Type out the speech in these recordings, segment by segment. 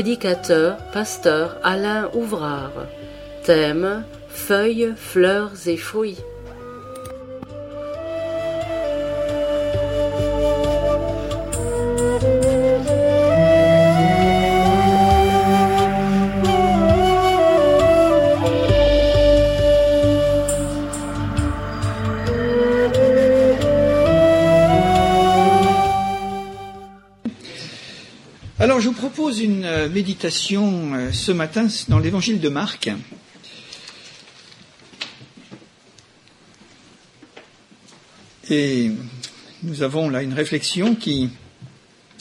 Prédicateur, pasteur Alain Ouvrard. Thème Feuilles, fleurs et fruits. Une euh, méditation euh, ce matin dans l'évangile de Marc. Et nous avons là une réflexion qui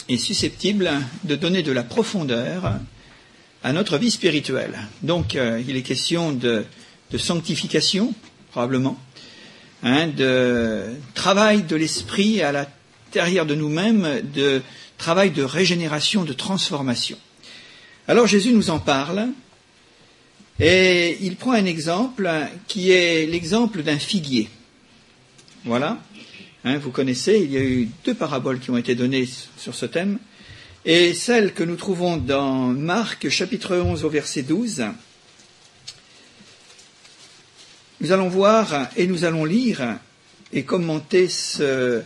est susceptible de donner de la profondeur à notre vie spirituelle. Donc euh, il est question de, de sanctification, probablement, hein, de travail de l'esprit à l'intérieur de nous-mêmes, de travail de régénération, de transformation. Alors Jésus nous en parle et il prend un exemple qui est l'exemple d'un figuier. Voilà. Hein, vous connaissez, il y a eu deux paraboles qui ont été données sur ce thème. Et celle que nous trouvons dans Marc chapitre 11 au verset 12, nous allons voir et nous allons lire et commenter ce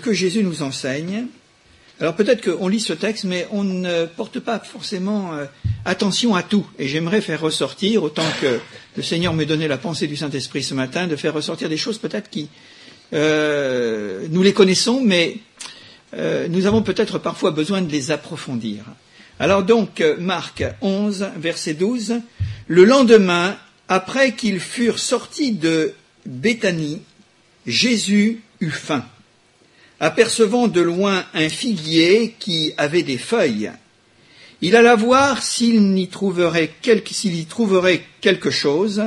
que Jésus nous enseigne. Alors peut-être qu'on lit ce texte, mais on ne porte pas forcément euh, attention à tout. Et j'aimerais faire ressortir, autant que le Seigneur me donnait la pensée du Saint-Esprit ce matin, de faire ressortir des choses peut-être qui, euh, nous les connaissons, mais euh, nous avons peut-être parfois besoin de les approfondir. Alors donc, Marc 11, verset 12, le lendemain, après qu'ils furent sortis de Béthanie, Jésus eut faim. Apercevant de loin un figuier qui avait des feuilles, il alla voir s'il y trouverait quelque, chose,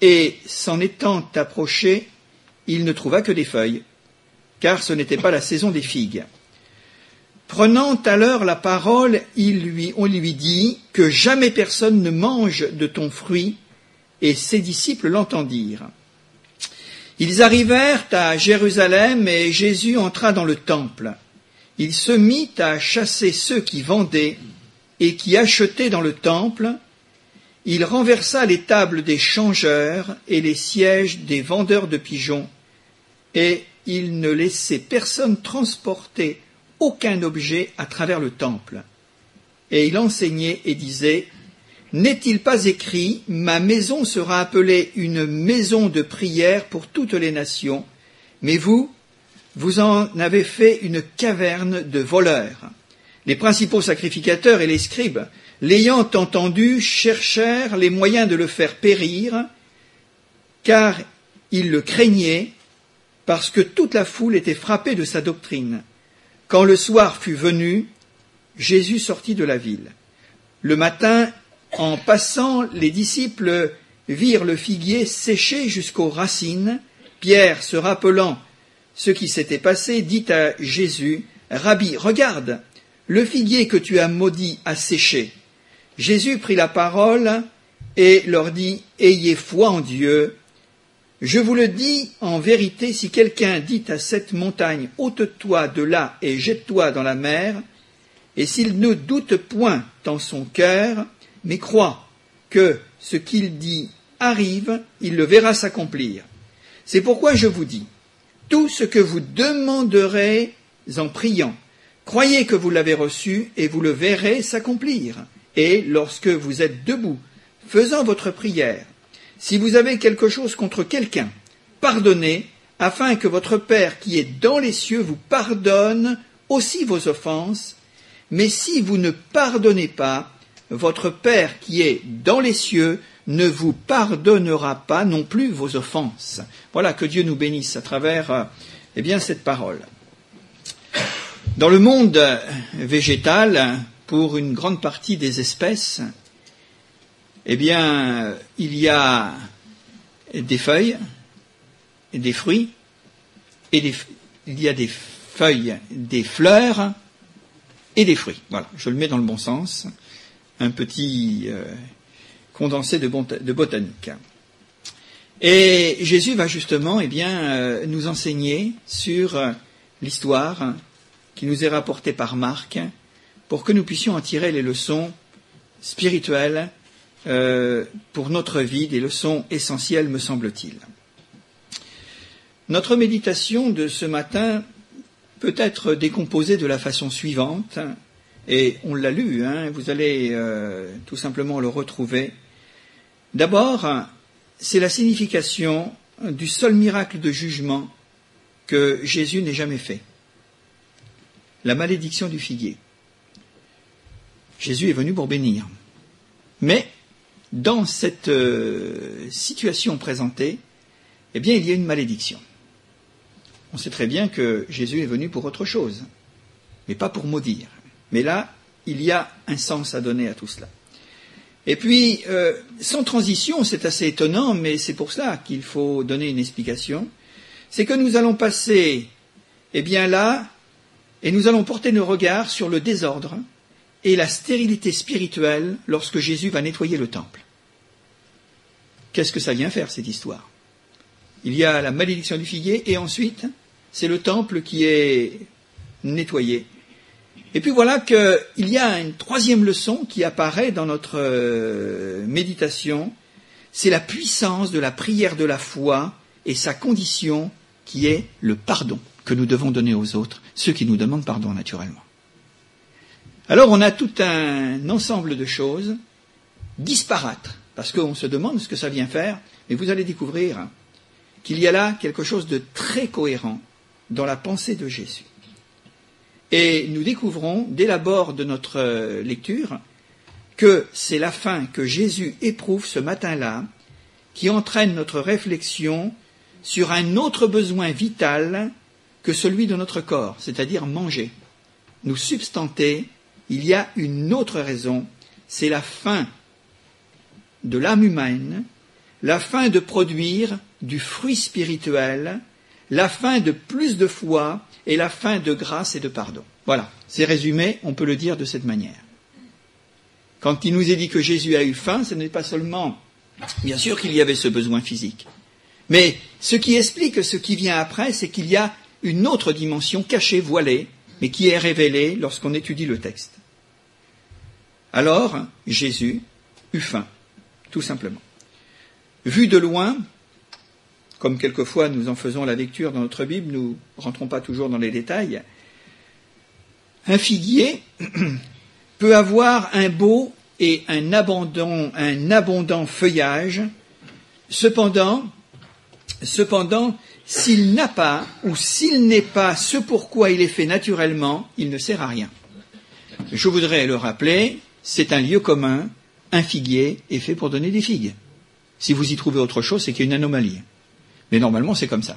et s'en étant approché, il ne trouva que des feuilles, car ce n'était pas la saison des figues. Prenant alors la parole, il on lui dit que jamais personne ne mange de ton fruit, et ses disciples l'entendirent. Ils arrivèrent à Jérusalem et Jésus entra dans le temple. Il se mit à chasser ceux qui vendaient et qui achetaient dans le temple. Il renversa les tables des changeurs et les sièges des vendeurs de pigeons, et il ne laissait personne transporter aucun objet à travers le temple. Et il enseignait et disait n'est-il pas écrit Ma maison sera appelée une maison de prière pour toutes les nations, mais vous, vous en avez fait une caverne de voleurs. Les principaux sacrificateurs et les scribes, l'ayant entendu, cherchèrent les moyens de le faire périr, car ils le craignaient, parce que toute la foule était frappée de sa doctrine. Quand le soir fut venu, Jésus sortit de la ville. Le matin, en passant, les disciples virent le figuier séché jusqu'aux racines. Pierre, se rappelant ce qui s'était passé, dit à Jésus, Rabbi, regarde, le figuier que tu as maudit a séché. Jésus prit la parole et leur dit, Ayez foi en Dieu. Je vous le dis en vérité, si quelqu'un dit à cette montagne, ôte-toi de là et jette-toi dans la mer, et s'il ne doute point dans son cœur, mais croit que ce qu'il dit arrive, il le verra s'accomplir. C'est pourquoi je vous dis, tout ce que vous demanderez en priant, croyez que vous l'avez reçu et vous le verrez s'accomplir. Et lorsque vous êtes debout, faisant votre prière, si vous avez quelque chose contre quelqu'un, pardonnez, afin que votre Père qui est dans les cieux vous pardonne aussi vos offenses, mais si vous ne pardonnez pas, votre Père qui est dans les cieux ne vous pardonnera pas non plus vos offenses. Voilà, que Dieu nous bénisse à travers euh, eh cette parole. Dans le monde végétal, pour une grande partie des espèces, eh bien, il y a des feuilles, des fruits, et il y a des feuilles, des fleurs et des fruits. Voilà, je le mets dans le bon sens un petit euh, condensé de, botanique. Et Jésus va justement eh euh, nous enseigner sur euh, l'histoire qui nous est rapportée par Marc pour que nous puissions en tirer les leçons spirituelles pour notre vie, des leçons essentielles, me semble-t-il. Notre méditation de ce matin peut être décomposée de la façon suivante, et on l'a lu, hein, vous allez euh, tout simplement le retrouver. D'abord, c'est la signification du seul miracle de jugement que Jésus n'ait jamais fait. La malédiction du figuier. Jésus est venu pour bénir. Mais dans cette euh, situation présentée, eh bien, il y a une malédiction. On sait très bien que Jésus est venu pour autre chose, mais pas pour maudire. Mais là, il y a un sens à donner à tout cela. Et puis, euh, sans transition, c'est assez étonnant, mais c'est pour cela qu'il faut donner une explication, c'est que nous allons passer, eh bien là, et nous allons porter nos regards sur le désordre et la stérilité spirituelle lorsque Jésus va nettoyer le temple. Qu'est-ce que ça vient faire, cette histoire? Il y a la malédiction du figuier, et ensuite, c'est le temple qui est nettoyé. Et puis voilà qu'il y a une troisième leçon qui apparaît dans notre euh, méditation, c'est la puissance de la prière de la foi et sa condition qui est le pardon que nous devons donner aux autres, ceux qui nous demandent pardon naturellement. Alors on a tout un ensemble de choses disparates, parce qu'on se demande ce que ça vient faire, mais vous allez découvrir qu'il y a là quelque chose de très cohérent dans la pensée de Jésus. Et nous découvrons, dès l'abord de notre euh, lecture, que c'est la faim que Jésus éprouve ce matin-là qui entraîne notre réflexion sur un autre besoin vital que celui de notre corps, c'est-à-dire manger. Nous substanter, il y a une autre raison, c'est la faim de l'âme humaine, la faim de produire du fruit spirituel, la fin de plus de foi et la fin de grâce et de pardon. Voilà, c'est résumé, on peut le dire de cette manière. Quand il nous est dit que Jésus a eu faim, ce n'est pas seulement, bien sûr qu'il y avait ce besoin physique, mais ce qui explique ce qui vient après, c'est qu'il y a une autre dimension cachée, voilée, mais qui est révélée lorsqu'on étudie le texte. Alors, Jésus eut faim, tout simplement. Vu de loin, comme quelquefois nous en faisons la lecture dans notre Bible, nous ne rentrons pas toujours dans les détails, un figuier peut avoir un beau et un abondant, feuillage, cependant, cependant, s'il n'a pas ou s'il n'est pas ce pourquoi il est fait naturellement, il ne sert à rien. Je voudrais le rappeler, c'est un lieu commun, un figuier est fait pour donner des figues. Si vous y trouvez autre chose, c'est qu'il y a une anomalie. Mais normalement, c'est comme ça.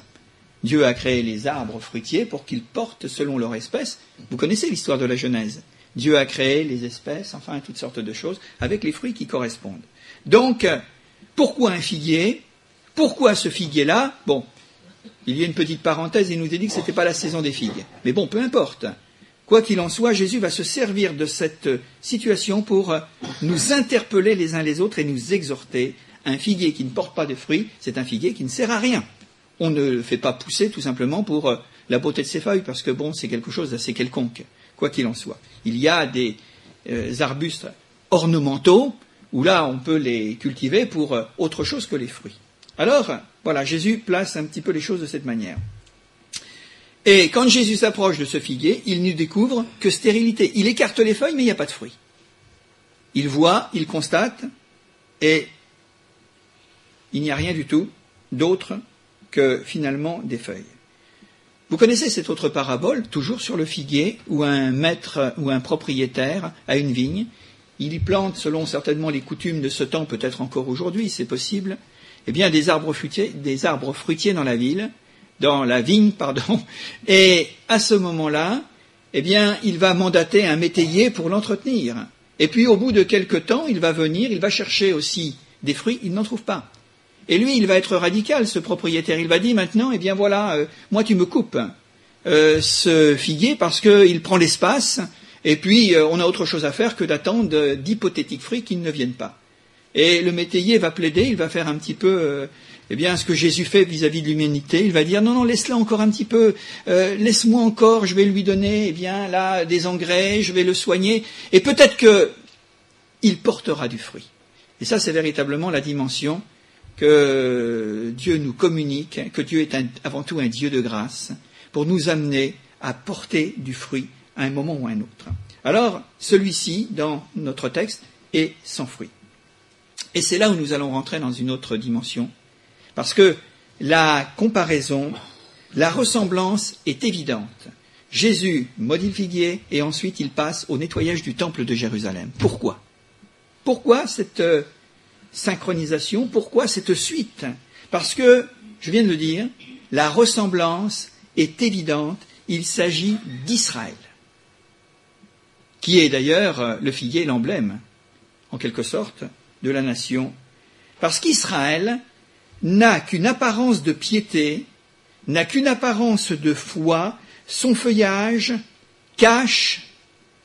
Dieu a créé les arbres fruitiers pour qu'ils portent selon leur espèce. Vous connaissez l'histoire de la Genèse. Dieu a créé les espèces, enfin toutes sortes de choses, avec les fruits qui correspondent. Donc, pourquoi un figuier? Pourquoi ce figuier-là? Bon, il y a une petite parenthèse, il nous a dit que ce n'était pas la saison des figues. Mais bon, peu importe. Quoi qu'il en soit, Jésus va se servir de cette situation pour nous interpeller les uns les autres et nous exhorter un figuier qui ne porte pas de fruits, c'est un figuier qui ne sert à rien. On ne le fait pas pousser tout simplement pour euh, la beauté de ses feuilles, parce que bon, c'est quelque chose d'assez quelconque, quoi qu'il en soit. Il y a des euh, arbustes ornementaux, où là, on peut les cultiver pour euh, autre chose que les fruits. Alors, voilà, Jésus place un petit peu les choses de cette manière. Et quand Jésus s'approche de ce figuier, il ne découvre que stérilité. Il écarte les feuilles, mais il n'y a pas de fruits. Il voit, il constate, et il n'y a rien du tout d'autre que finalement des feuilles. Vous connaissez cette autre parabole, toujours sur le figuier, où un maître ou un propriétaire a une vigne, il y plante, selon certainement les coutumes de ce temps, peut-être encore aujourd'hui, c'est possible, eh bien des arbres fruitiers, dans la ville, dans la vigne, pardon, et à ce moment-là, eh bien, il va mandater un métayer pour l'entretenir. Et puis, au bout de quelque temps, il va venir, il va chercher aussi des fruits, il n'en trouve pas. Et lui, il va être radical, ce propriétaire. Il va dire maintenant, eh bien voilà, euh, moi tu me coupes euh, ce figuier parce qu'il prend l'espace, et puis euh, on a autre chose à faire que d'attendre d'hypothétiques fruits qui ne viennent pas. Et le métayer va plaider, il va faire un petit peu eh bien, ce que Jésus fait vis-à-vis de l'humanité, il va dire non, non, laisse-la encore un petit peu, laisse-moi encore, je vais lui donner, eh bien, là, des engrais, je vais le soigner, et peut-être que il portera du fruit. Et ça, c'est véritablement la dimension que Dieu nous communique, que Dieu est avant tout un Dieu de grâce, pour nous amener à porter du fruit à un moment ou à un autre. Alors, celui-ci, dans notre texte, est sans fruit. Et c'est là où nous allons rentrer dans une autre dimension, parce que la comparaison, la ressemblance est évidente. Jésus modifie le figuier et ensuite il passe au nettoyage du temple de Jérusalem. Pourquoi? Pourquoi cette euh, synchronisation. Pourquoi cette suite? Parce que, je viens de le dire, la ressemblance est évidente, il s'agit d'Israël, qui est d'ailleurs euh, le figuier, l'emblème, en quelque sorte, de la nation, parce qu'Israël n'a qu'une apparence de piété, n'a qu'une apparence de foi, son feuillage cache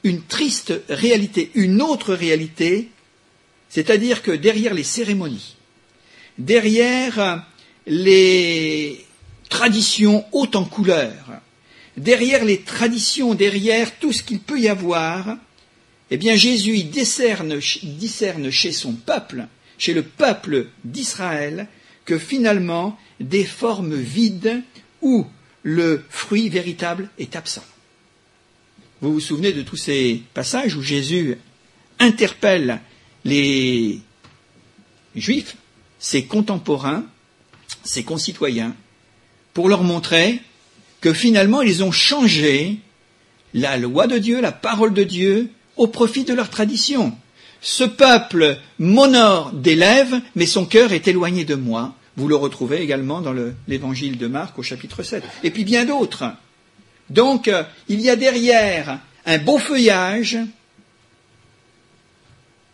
une triste réalité, une autre réalité, c'est-à-dire que derrière les cérémonies, derrière les traditions hautes en couleurs, derrière les traditions, derrière tout ce qu'il peut y avoir, eh Jésus discerne chez son peuple, chez le peuple d'Israël, que finalement des formes vides où le fruit véritable est absent. Vous vous souvenez de tous ces passages où Jésus interpelle les juifs, ses contemporains, ses concitoyens, pour leur montrer que finalement ils ont changé la loi de Dieu, la parole de Dieu, au profit de leur tradition. Ce peuple m'honore des lèvres, mais son cœur est éloigné de moi. Vous le retrouvez également dans l'évangile de Marc au chapitre 7. Et puis bien d'autres. Donc, euh, il y a derrière un beau feuillage,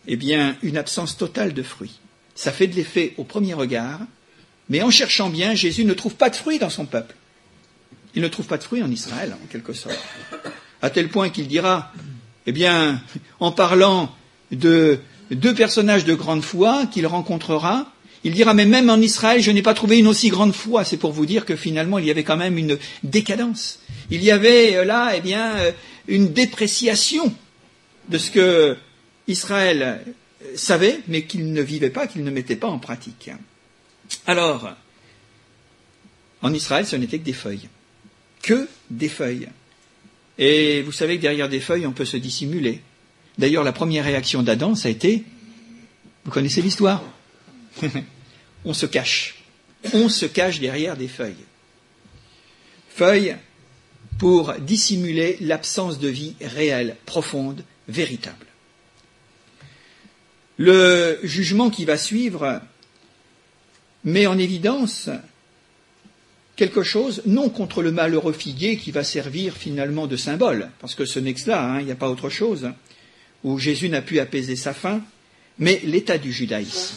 eh bien, une absence totale de fruits. Ça fait de l'effet au premier regard, mais en cherchant bien, Jésus ne trouve pas de fruits dans son peuple. Il ne trouve pas de fruits en Israël, en quelque sorte. À tel point qu'il dira, eh bien, en parlant de deux personnages de grande foi qu'il rencontrera, il dira, mais même en Israël, je n'ai pas trouvé une aussi grande foi. C'est pour vous dire que finalement, il y avait quand même une décadence. Il y avait euh, là, eh bien, euh, une dépréciation de ce que Israël savait, mais qu'il ne vivait pas, qu'il ne mettait pas en pratique. Alors, en Israël, ce n'était que des feuilles. Que des feuilles. Et vous savez que derrière des feuilles, on peut se dissimuler. D'ailleurs, la première réaction d'Adam, ça a été, vous connaissez l'histoire? On se cache. On se cache derrière des feuilles. Feuilles pour dissimuler l'absence de vie réelle, profonde, véritable. Le jugement qui va suivre met en évidence quelque chose, non contre le malheureux figuier qui va servir finalement de symbole, parce que ce n'est que cela, hein, il n'y a pas autre chose, où Jésus n'a pu apaiser sa faim, mais l'état du judaïsme,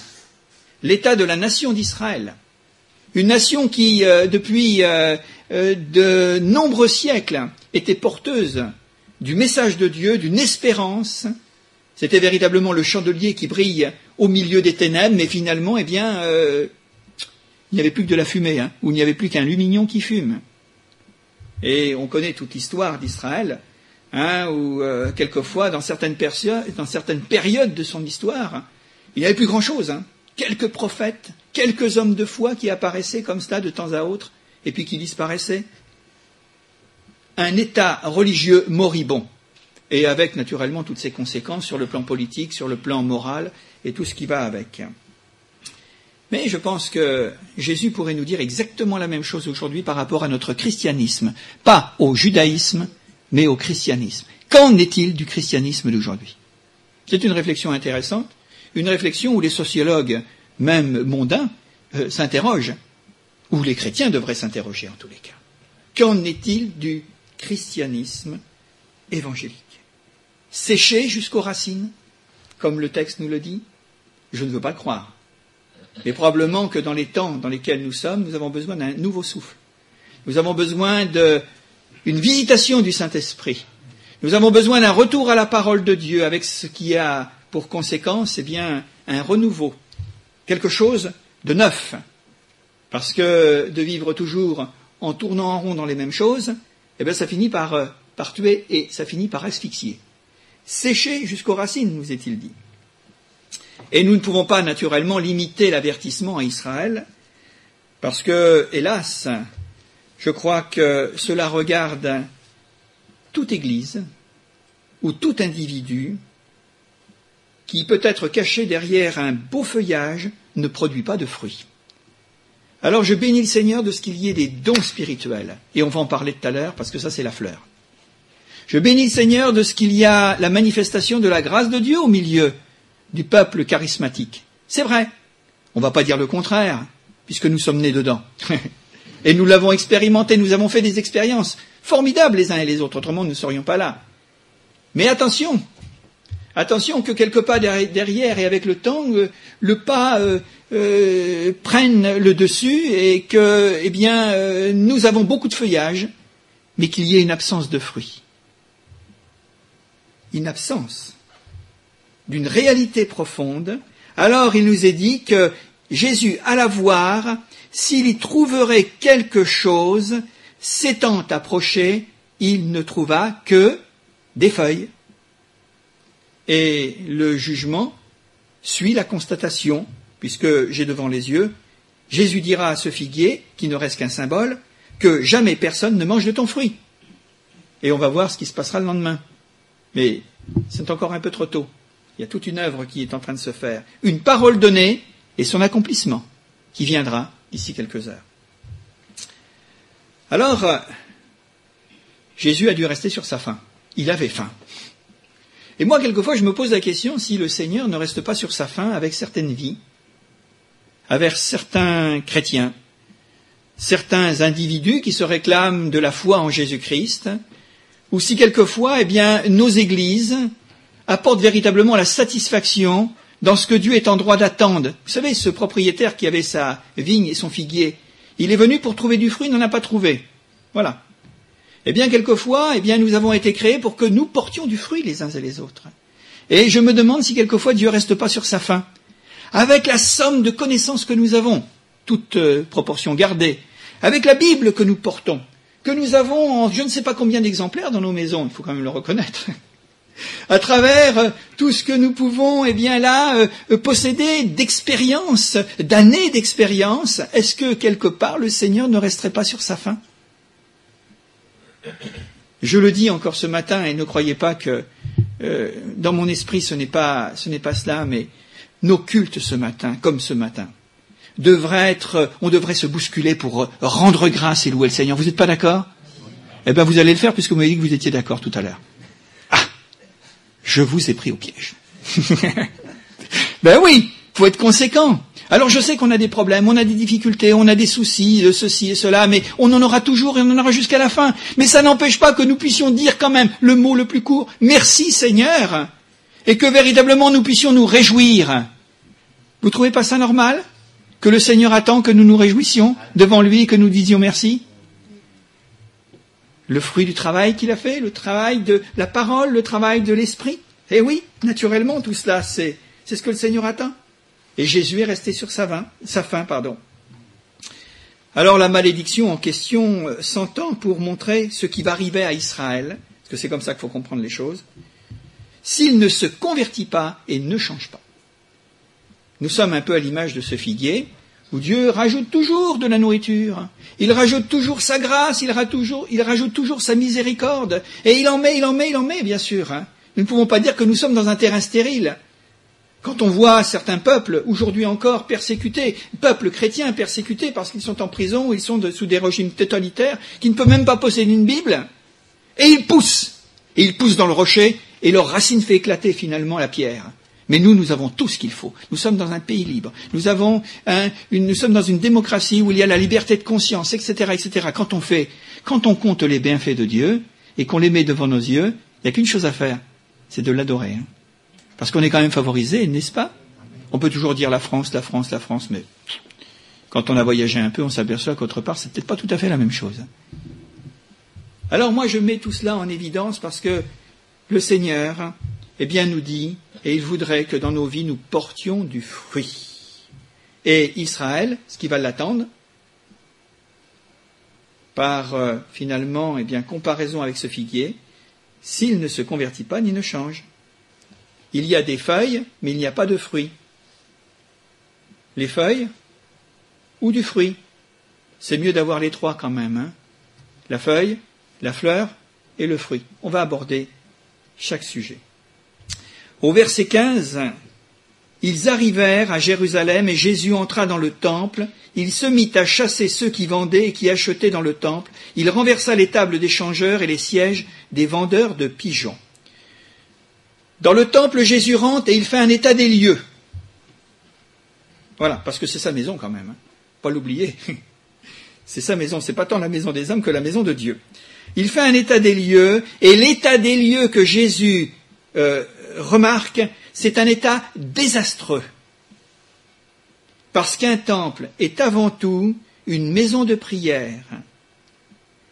l'état de la nation d'Israël, une nation qui, euh, depuis euh, euh, de nombreux siècles, était porteuse du message de Dieu, d'une espérance. C'était véritablement le chandelier qui brille au milieu des ténèbres, mais finalement, eh bien, il n'y avait plus que de la fumée, hein, ou il n'y avait plus qu'un lumignon qui fume. Et on connaît toute l'histoire d'Israël, hein, où euh, quelquefois, dans certaines, dans certaines, périodes de son histoire, il n'y avait plus grand-chose. Hein. Quelques prophètes, quelques hommes de foi qui apparaissaient comme cela de temps à autre, et puis qui disparaissaient. Un État religieux moribond, et avec naturellement toutes ses conséquences sur le plan politique, sur le plan moral, et tout ce qui va avec. Mais je pense que Jésus pourrait nous dire exactement la même chose aujourd'hui par rapport à notre christianisme. Pas au judaïsme, mais au christianisme. Qu'en est-il du christianisme d'aujourd'hui? C'est une réflexion intéressante, une réflexion où les sociologues, même mondains, euh, s'interrogent, où les chrétiens devraient s'interroger en tous les cas. Qu'en est-il du christianisme évangélique? Séché jusqu'aux racines, comme le texte nous le dit Je ne veux pas le croire. Mais probablement que dans les temps dans lesquels nous sommes, nous avons besoin d'un nouveau souffle. Nous avons besoin d'une visitation du Saint-Esprit. Nous avons besoin d'un retour à la parole de Dieu avec ce qui a pour conséquence, eh bien, un renouveau. Quelque chose de neuf. Parce que de vivre toujours en tournant en rond dans les mêmes choses, eh bien ça finit par, euh, par tuer et ça finit par asphyxier. Sécher jusqu'aux racines, nous est-il dit. Et nous ne pouvons pas naturellement limiter l'avertissement à Israël, parce que, hélas, je crois que cela regarde toute Église ou tout individu qui peut être caché derrière un beau feuillage ne produit pas de fruits. Alors je bénis le Seigneur de ce qu'il y ait des dons spirituels, et on va en parler tout à l'heure parce que ça c'est la fleur. Je bénis le Seigneur de ce qu'il y a la manifestation de la grâce de Dieu au milieu du peuple charismatique. C'est vrai. On ne va pas dire le contraire, puisque nous sommes nés dedans. et nous l'avons expérimenté, nous avons fait des expériences formidables les uns et les autres, autrement nous ne serions pas là. Mais attention, attention que quelque part derrière et avec le temps, euh, le pas euh, euh, prenne le dessus et que, eh bien, nous avons beaucoup de feuillage, mais qu'il y ait une absence de fruits. Une absence d'une réalité profonde, alors il nous est dit que Jésus alla voir s'il y trouverait quelque chose, s'étant approché, il ne trouva que des feuilles. Et le jugement suit la constatation, puisque j'ai devant les yeux, Jésus dira à ce figuier, qui ne reste qu'un symbole, que jamais personne ne mange de ton fruit. Et on va voir ce qui se passera le lendemain. Mais c'est encore un peu trop tôt. Il y a toute une œuvre qui est en train de se faire. Une parole donnée et son accomplissement qui viendra d'ici quelques heures. Alors, Jésus a dû rester sur sa faim. Il avait faim. Et moi, quelquefois, je me pose la question si le Seigneur ne reste pas sur sa faim avec certaines vies, avec certains chrétiens, certains individus qui se réclament de la foi en Jésus-Christ, ou si quelquefois, eh bien, nos églises apportent véritablement la satisfaction dans ce que Dieu est en droit d'attendre. Vous savez, ce propriétaire qui avait sa vigne et son figuier, il est venu pour trouver du fruit, il n'en a pas trouvé. Voilà. Eh bien, quelquefois, eh bien, nous avons été créés pour que nous portions du fruit les uns et les autres. Et je me demande si quelquefois Dieu reste pas sur sa faim. Avec la somme de connaissances que nous avons, toute euh, proportion gardée, avec la Bible que nous portons, que nous avons je ne sais pas combien d'exemplaires dans nos maisons, il faut quand même le reconnaître, à travers euh, tout ce que nous pouvons, eh bien là, euh, posséder d'expérience, d'années d'expérience, est-ce que quelque part le Seigneur ne resterait pas sur sa faim? Je le dis encore ce matin et ne croyez pas que euh, dans mon esprit ce n'est pas ce n'est pas cela, mais nos cultes ce matin, comme ce matin, devraient être, on devrait se bousculer pour rendre grâce et louer le Seigneur. Vous n'êtes pas d'accord? Eh bien, vous allez le faire puisque vous m'avez dit que vous étiez d'accord tout à l'heure je vous ai pris au piège. ben oui, faut être conséquent. Alors je sais qu'on a des problèmes, on a des difficultés, on a des soucis de ceci et cela, mais on en aura toujours et on en aura jusqu'à la fin. Mais ça n'empêche pas que nous puissions dire quand même le mot le plus court, merci Seigneur, et que véritablement nous puissions nous réjouir. Vous trouvez pas ça normal? Que le Seigneur attend que nous nous réjouissions devant lui que nous disions merci le fruit du travail qu'il a fait, le travail de la parole, le travail de l'esprit. Eh oui, naturellement, tout cela, c'est, ce que le Seigneur attend. Et Jésus est resté sur sa, sa fin. Pardon. Alors la malédiction en question euh, s'entend pour montrer ce qui va arriver à Israël, parce que c'est comme ça qu'il faut comprendre les choses, s'il ne se convertit pas et ne change pas. Nous sommes un peu à l'image de ce figuier, où Dieu rajoute toujours de la nourriture, il rajoute toujours sa grâce, il rajoute toujours, sa miséricorde, et il en met, il en met, il en met, bien sûr. Hein. Nous ne pouvons pas dire que nous sommes dans un terrain stérile. Quand on voit certains peuples, aujourd'hui encore persécutés, peuples chrétiens persécutés parce qu'ils sont en prison ou ils sont sous des régimes totalitaires, qui ne peuvent même pas posséder une Bible, et ils poussent, et ils poussent dans le rocher, et leur racine fait éclater finalement la pierre. Mais nous, nous avons tout ce qu'il faut. Nous sommes dans un pays libre. Nous, sommes dans une démocratie où il y a la liberté de conscience, etc., etc. Quand on fait, quand on compte les bienfaits de Dieu et qu'on les met devant nos yeux, il n'y a qu'une chose à faire, c'est de l'adorer. Hein. Parce qu'on est quand même favorisé, n'est-ce pas? On peut toujours dire la France, la France, la France, mais quand on a voyagé un peu, on s'aperçoit qu'autre part, c'est peut-être pas tout à fait la même chose. Alors moi, je mets tout cela en évidence parce que le Seigneur, eh bien, nous dit et il voudrait que dans nos vies nous portions du fruit. Et Israël, ce qui va l'attendre, par euh, finalement eh comparaison avec ce figuier, s'il ne se convertit pas ni ne change. Il y a des feuilles, mais il n'y a pas de fruits. Les feuilles ou du fruit. C'est mieux d'avoir les trois quand même. Hein. la feuille, la fleur et le fruit. On va aborder chaque sujet. Au verset 15, ils arrivèrent à Jérusalem et Jésus entra dans le temple. Il se mit à chasser ceux qui vendaient et qui achetaient dans le temple. Il renversa les tables des changeurs et les sièges des vendeurs de pigeons. Dans le temple, Jésus rentre et il fait un état des lieux. Voilà, parce que c'est sa maison quand même. Hein. Pas l'oublier. C'est sa maison. C'est pas tant la maison des hommes que la maison de Dieu. Il fait un état des lieux et l'état des lieux que Jésus euh, remarque, c'est un état désastreux. Parce qu'un temple est avant tout une maison de prière.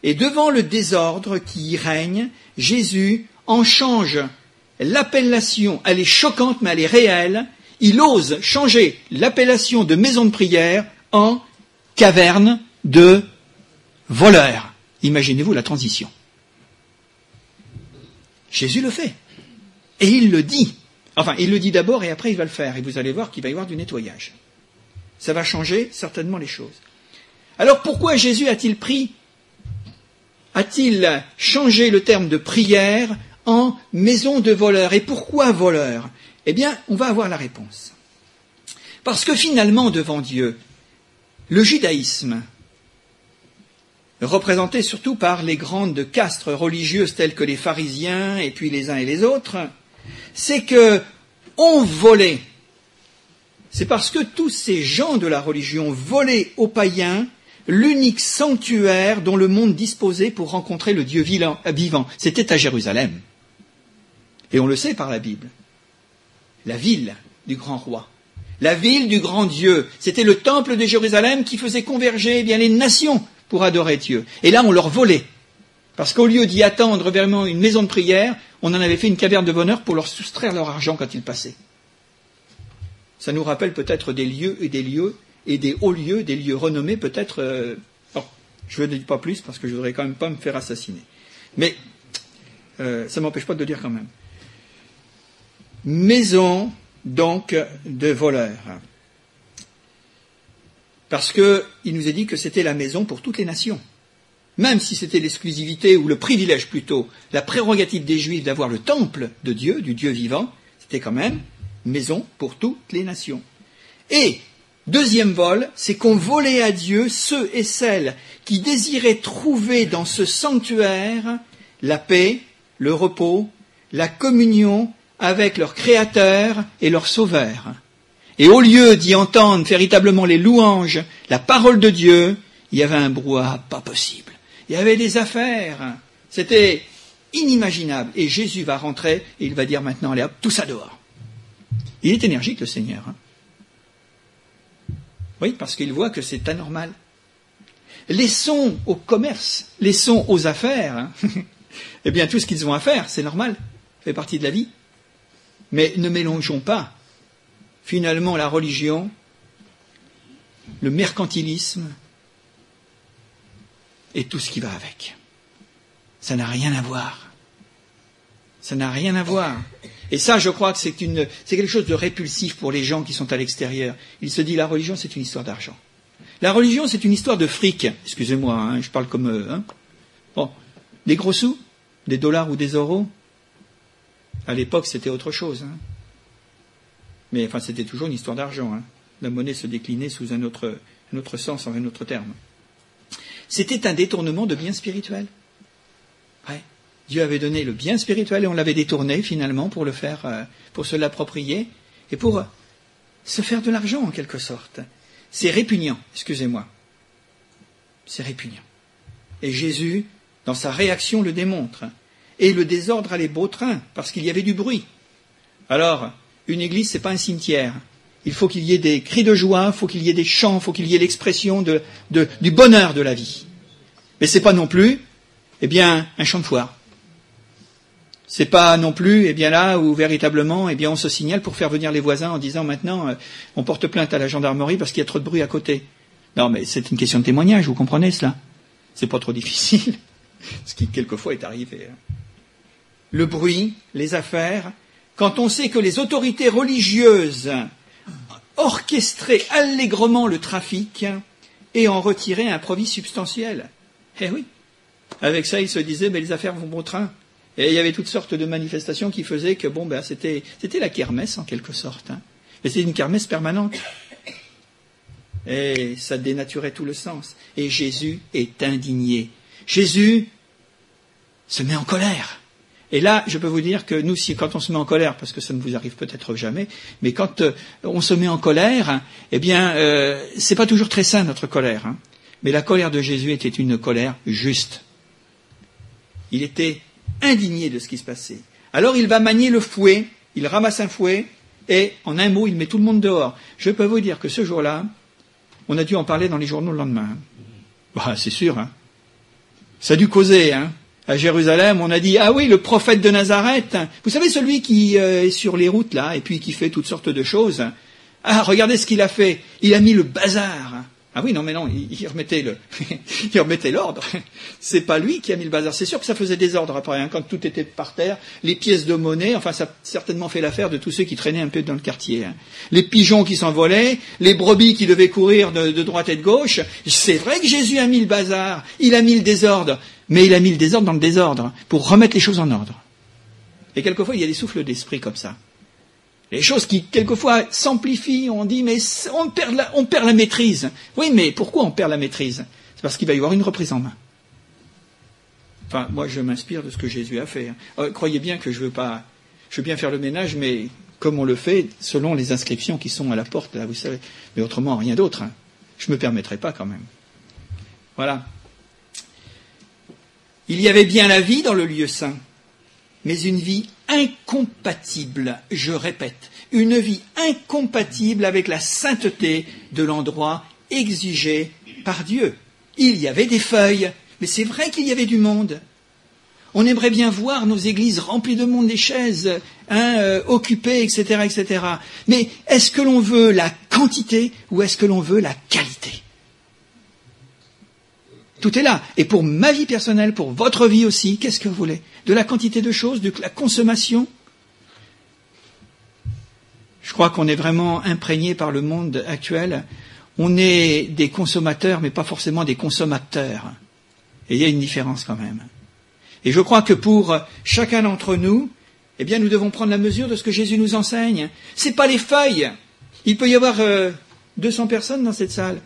Et devant le désordre qui y règne, Jésus en change l'appellation, elle est choquante mais elle est réelle, il ose changer l'appellation de maison de prière en caverne de voleurs. Imaginez-vous la transition. Jésus le fait. Et il le dit. Enfin, il le dit d'abord et après il va le faire. Et vous allez voir qu'il va y avoir du nettoyage. Ça va changer certainement les choses. Alors pourquoi Jésus a-t-il pris, a-t-il changé le terme de prière en maison de voleur Et pourquoi voleur Eh bien, on va avoir la réponse. Parce que finalement, devant Dieu, le judaïsme, représenté surtout par les grandes castes religieuses telles que les pharisiens et puis les uns et les autres, c'est que on volait. C'est parce que tous ces gens de la religion volaient aux païens l'unique sanctuaire dont le monde disposait pour rencontrer le Dieu vivant. C'était à Jérusalem. Et on le sait par la Bible. La ville du grand roi. La ville du grand Dieu. C'était le temple de Jérusalem qui faisait converger eh les nations pour adorer Dieu. Et là, on leur volait. Parce qu'au lieu d'y attendre vraiment une maison de prière, on en avait fait une caverne de bonheur pour leur soustraire leur argent quand ils passaient. Ça nous rappelle peut-être des lieux et des lieux et des hauts lieux, des lieux renommés peut-être. Euh, je ne dis pas plus parce que je ne voudrais quand même pas me faire assassiner. Mais euh, ça ne m'empêche pas de le dire quand même. Maison donc de voleurs. Parce qu'il nous est dit que c'était la maison pour toutes les nations même si c'était l'exclusivité ou le privilège plutôt, la prérogative des Juifs d'avoir le temple de Dieu, du Dieu vivant, c'était quand même maison pour toutes les nations. Et, deuxième vol, c'est qu'on volait à Dieu ceux et celles qui désiraient trouver dans ce sanctuaire la paix, le repos, la communion avec leur Créateur et leur Sauveur. Et au lieu d'y entendre véritablement les louanges, la parole de Dieu, il y avait un brouhaha pas possible. Il y avait des affaires. C'était inimaginable. Et Jésus va rentrer et il va dire maintenant, allez hop, tout ça dehors. Il est énergique, le Seigneur. Hein. oui, parce qu'il voit que c'est anormal. Laissons au commerce, laissons aux affaires. Hein. eh bien, tout ce qu'ils ont à faire, c'est normal, fait partie de la vie. Mais ne mélangeons pas, finalement, la religion, le mercantilisme, et tout ce qui va avec. Ça n'a rien à voir. Ça n'a rien à voir. Et ça, je crois que c'est quelque chose de répulsif pour les gens qui sont à l'extérieur. Il se dit la religion, c'est une histoire d'argent. La religion, c'est une histoire de fric. Excusez-moi, hein, je parle comme eux. Hein. Bon, des gros sous, des dollars ou des euros? À l'époque, c'était autre chose. Hein. Mais enfin, c'était toujours une histoire d'argent. La monnaie se déclinait sous un autre, un autre sens, en un autre terme. C'était un détournement de bien spirituel. Dieu avait donné le bien spirituel et on l'avait détourné finalement pour le faire, euh, pour se l'approprier et pour euh, se faire de l'argent en quelque sorte. C'est répugnant, excusez-moi. C'est répugnant. Et Jésus, dans sa réaction, le démontre. Et le désordre allait beau train, parce qu'il y avait du bruit. Alors, une église, c'est pas un cimetière. Il faut qu'il y ait des cris de joie, il faut qu'il y ait des chants, il faut qu'il y ait l'expression du bonheur de la vie. Mais ce n'est pas non plus, eh bien, un champ de foire. C'est pas non plus, eh bien là où véritablement, eh bien, on se signale pour faire venir les voisins en disant maintenant, euh, on porte plainte à la gendarmerie parce qu'il y a trop de bruit à côté. Non, mais c'est une question de témoignage, vous comprenez cela? C'est pas trop difficile, ce qui quelquefois est arrivé. Hein. Le bruit, les affaires, quand on sait que les autorités religieuses orchestraient allègrement le trafic et en retiraient un profit substantiel. Eh oui. Avec ça, ils se disaient, ben, les affaires vont bon train. Et il y avait toutes sortes de manifestations qui faisaient que bon, ben, c'était, c'était la kermesse en quelque sorte. Hein. Mais c'était une kermesse permanente. Et ça dénaturait tout le sens. Et Jésus est indigné. Jésus se met en colère. Et là, je peux vous dire que nous, si quand on se met en colère, parce que ça ne vous arrive peut-être jamais, mais quand euh, on se met en colère, eh bien, euh, c'est pas toujours très sain notre colère. Hein. Mais la colère de Jésus était une colère juste. Il était indigné de ce qui se passait. Alors il va manier le fouet, il ramasse un fouet, et en un mot, il met tout le monde dehors. Je peux vous dire que ce jour-là, on a dû en parler dans les journaux le lendemain. Bah, c'est sûr, hein. Ça a dû causer, hein. À Jérusalem, on a dit ah oui, le prophète de Nazareth. Vous savez celui qui euh, est sur les routes là et puis qui fait toutes sortes de choses. Ah, regardez ce qu'il a fait. Il a mis le bazar. Ah oui, non, mais non, il, remettait le, il remettait l'ordre. C'est pas lui qui a mis le bazar. C'est sûr que ça faisait désordre après, hein, quand tout était par terre, les pièces de monnaie. Enfin, ça a certainement fait l'affaire de tous ceux qui traînaient un peu dans le quartier. Hein. Les pigeons qui s'envolaient, les brebis qui devaient courir de, de droite et de gauche. C'est vrai que Jésus a mis le bazar. Il a mis le désordre, mais il a mis le désordre dans le désordre pour remettre les choses en ordre. Et quelquefois, il y a des souffles d'esprit comme ça. Les choses qui, quelquefois, s'amplifient, on dit, mais on perd, la, on perd la maîtrise. Oui, mais pourquoi on perd la maîtrise? C'est parce qu'il va y avoir une reprise en main. Enfin, moi, je m'inspire de ce que Jésus a fait. Hein. Euh, croyez bien que je veux pas, je veux bien faire le ménage, mais comme on le fait, selon les inscriptions qui sont à la porte, là, vous savez. Mais autrement, rien d'autre. Hein. Je ne me permettrai pas quand même. Voilà. Il y avait bien la vie dans le lieu saint, mais une vie incompatible, je répète, une vie incompatible avec la sainteté de l'endroit exigé par Dieu. Il y avait des feuilles, mais c'est vrai qu'il y avait du monde. On aimerait bien voir nos églises remplies de monde, des chaises hein, euh, occupées, etc., etc. Mais est-ce que l'on veut la quantité ou est-ce que l'on veut la qualité? Tout est là. Et pour ma vie personnelle, pour votre vie aussi, qu'est-ce que vous voulez? De la quantité de choses, de la consommation? Je crois qu'on est vraiment imprégné par le monde actuel. On est des consommateurs, mais pas forcément des consommateurs. Et il y a une différence quand même. Et je crois que pour chacun d'entre nous, eh bien, nous devons prendre la mesure de ce que Jésus nous enseigne. C'est pas les feuilles. Il peut y avoir euh, 200 personnes dans cette salle.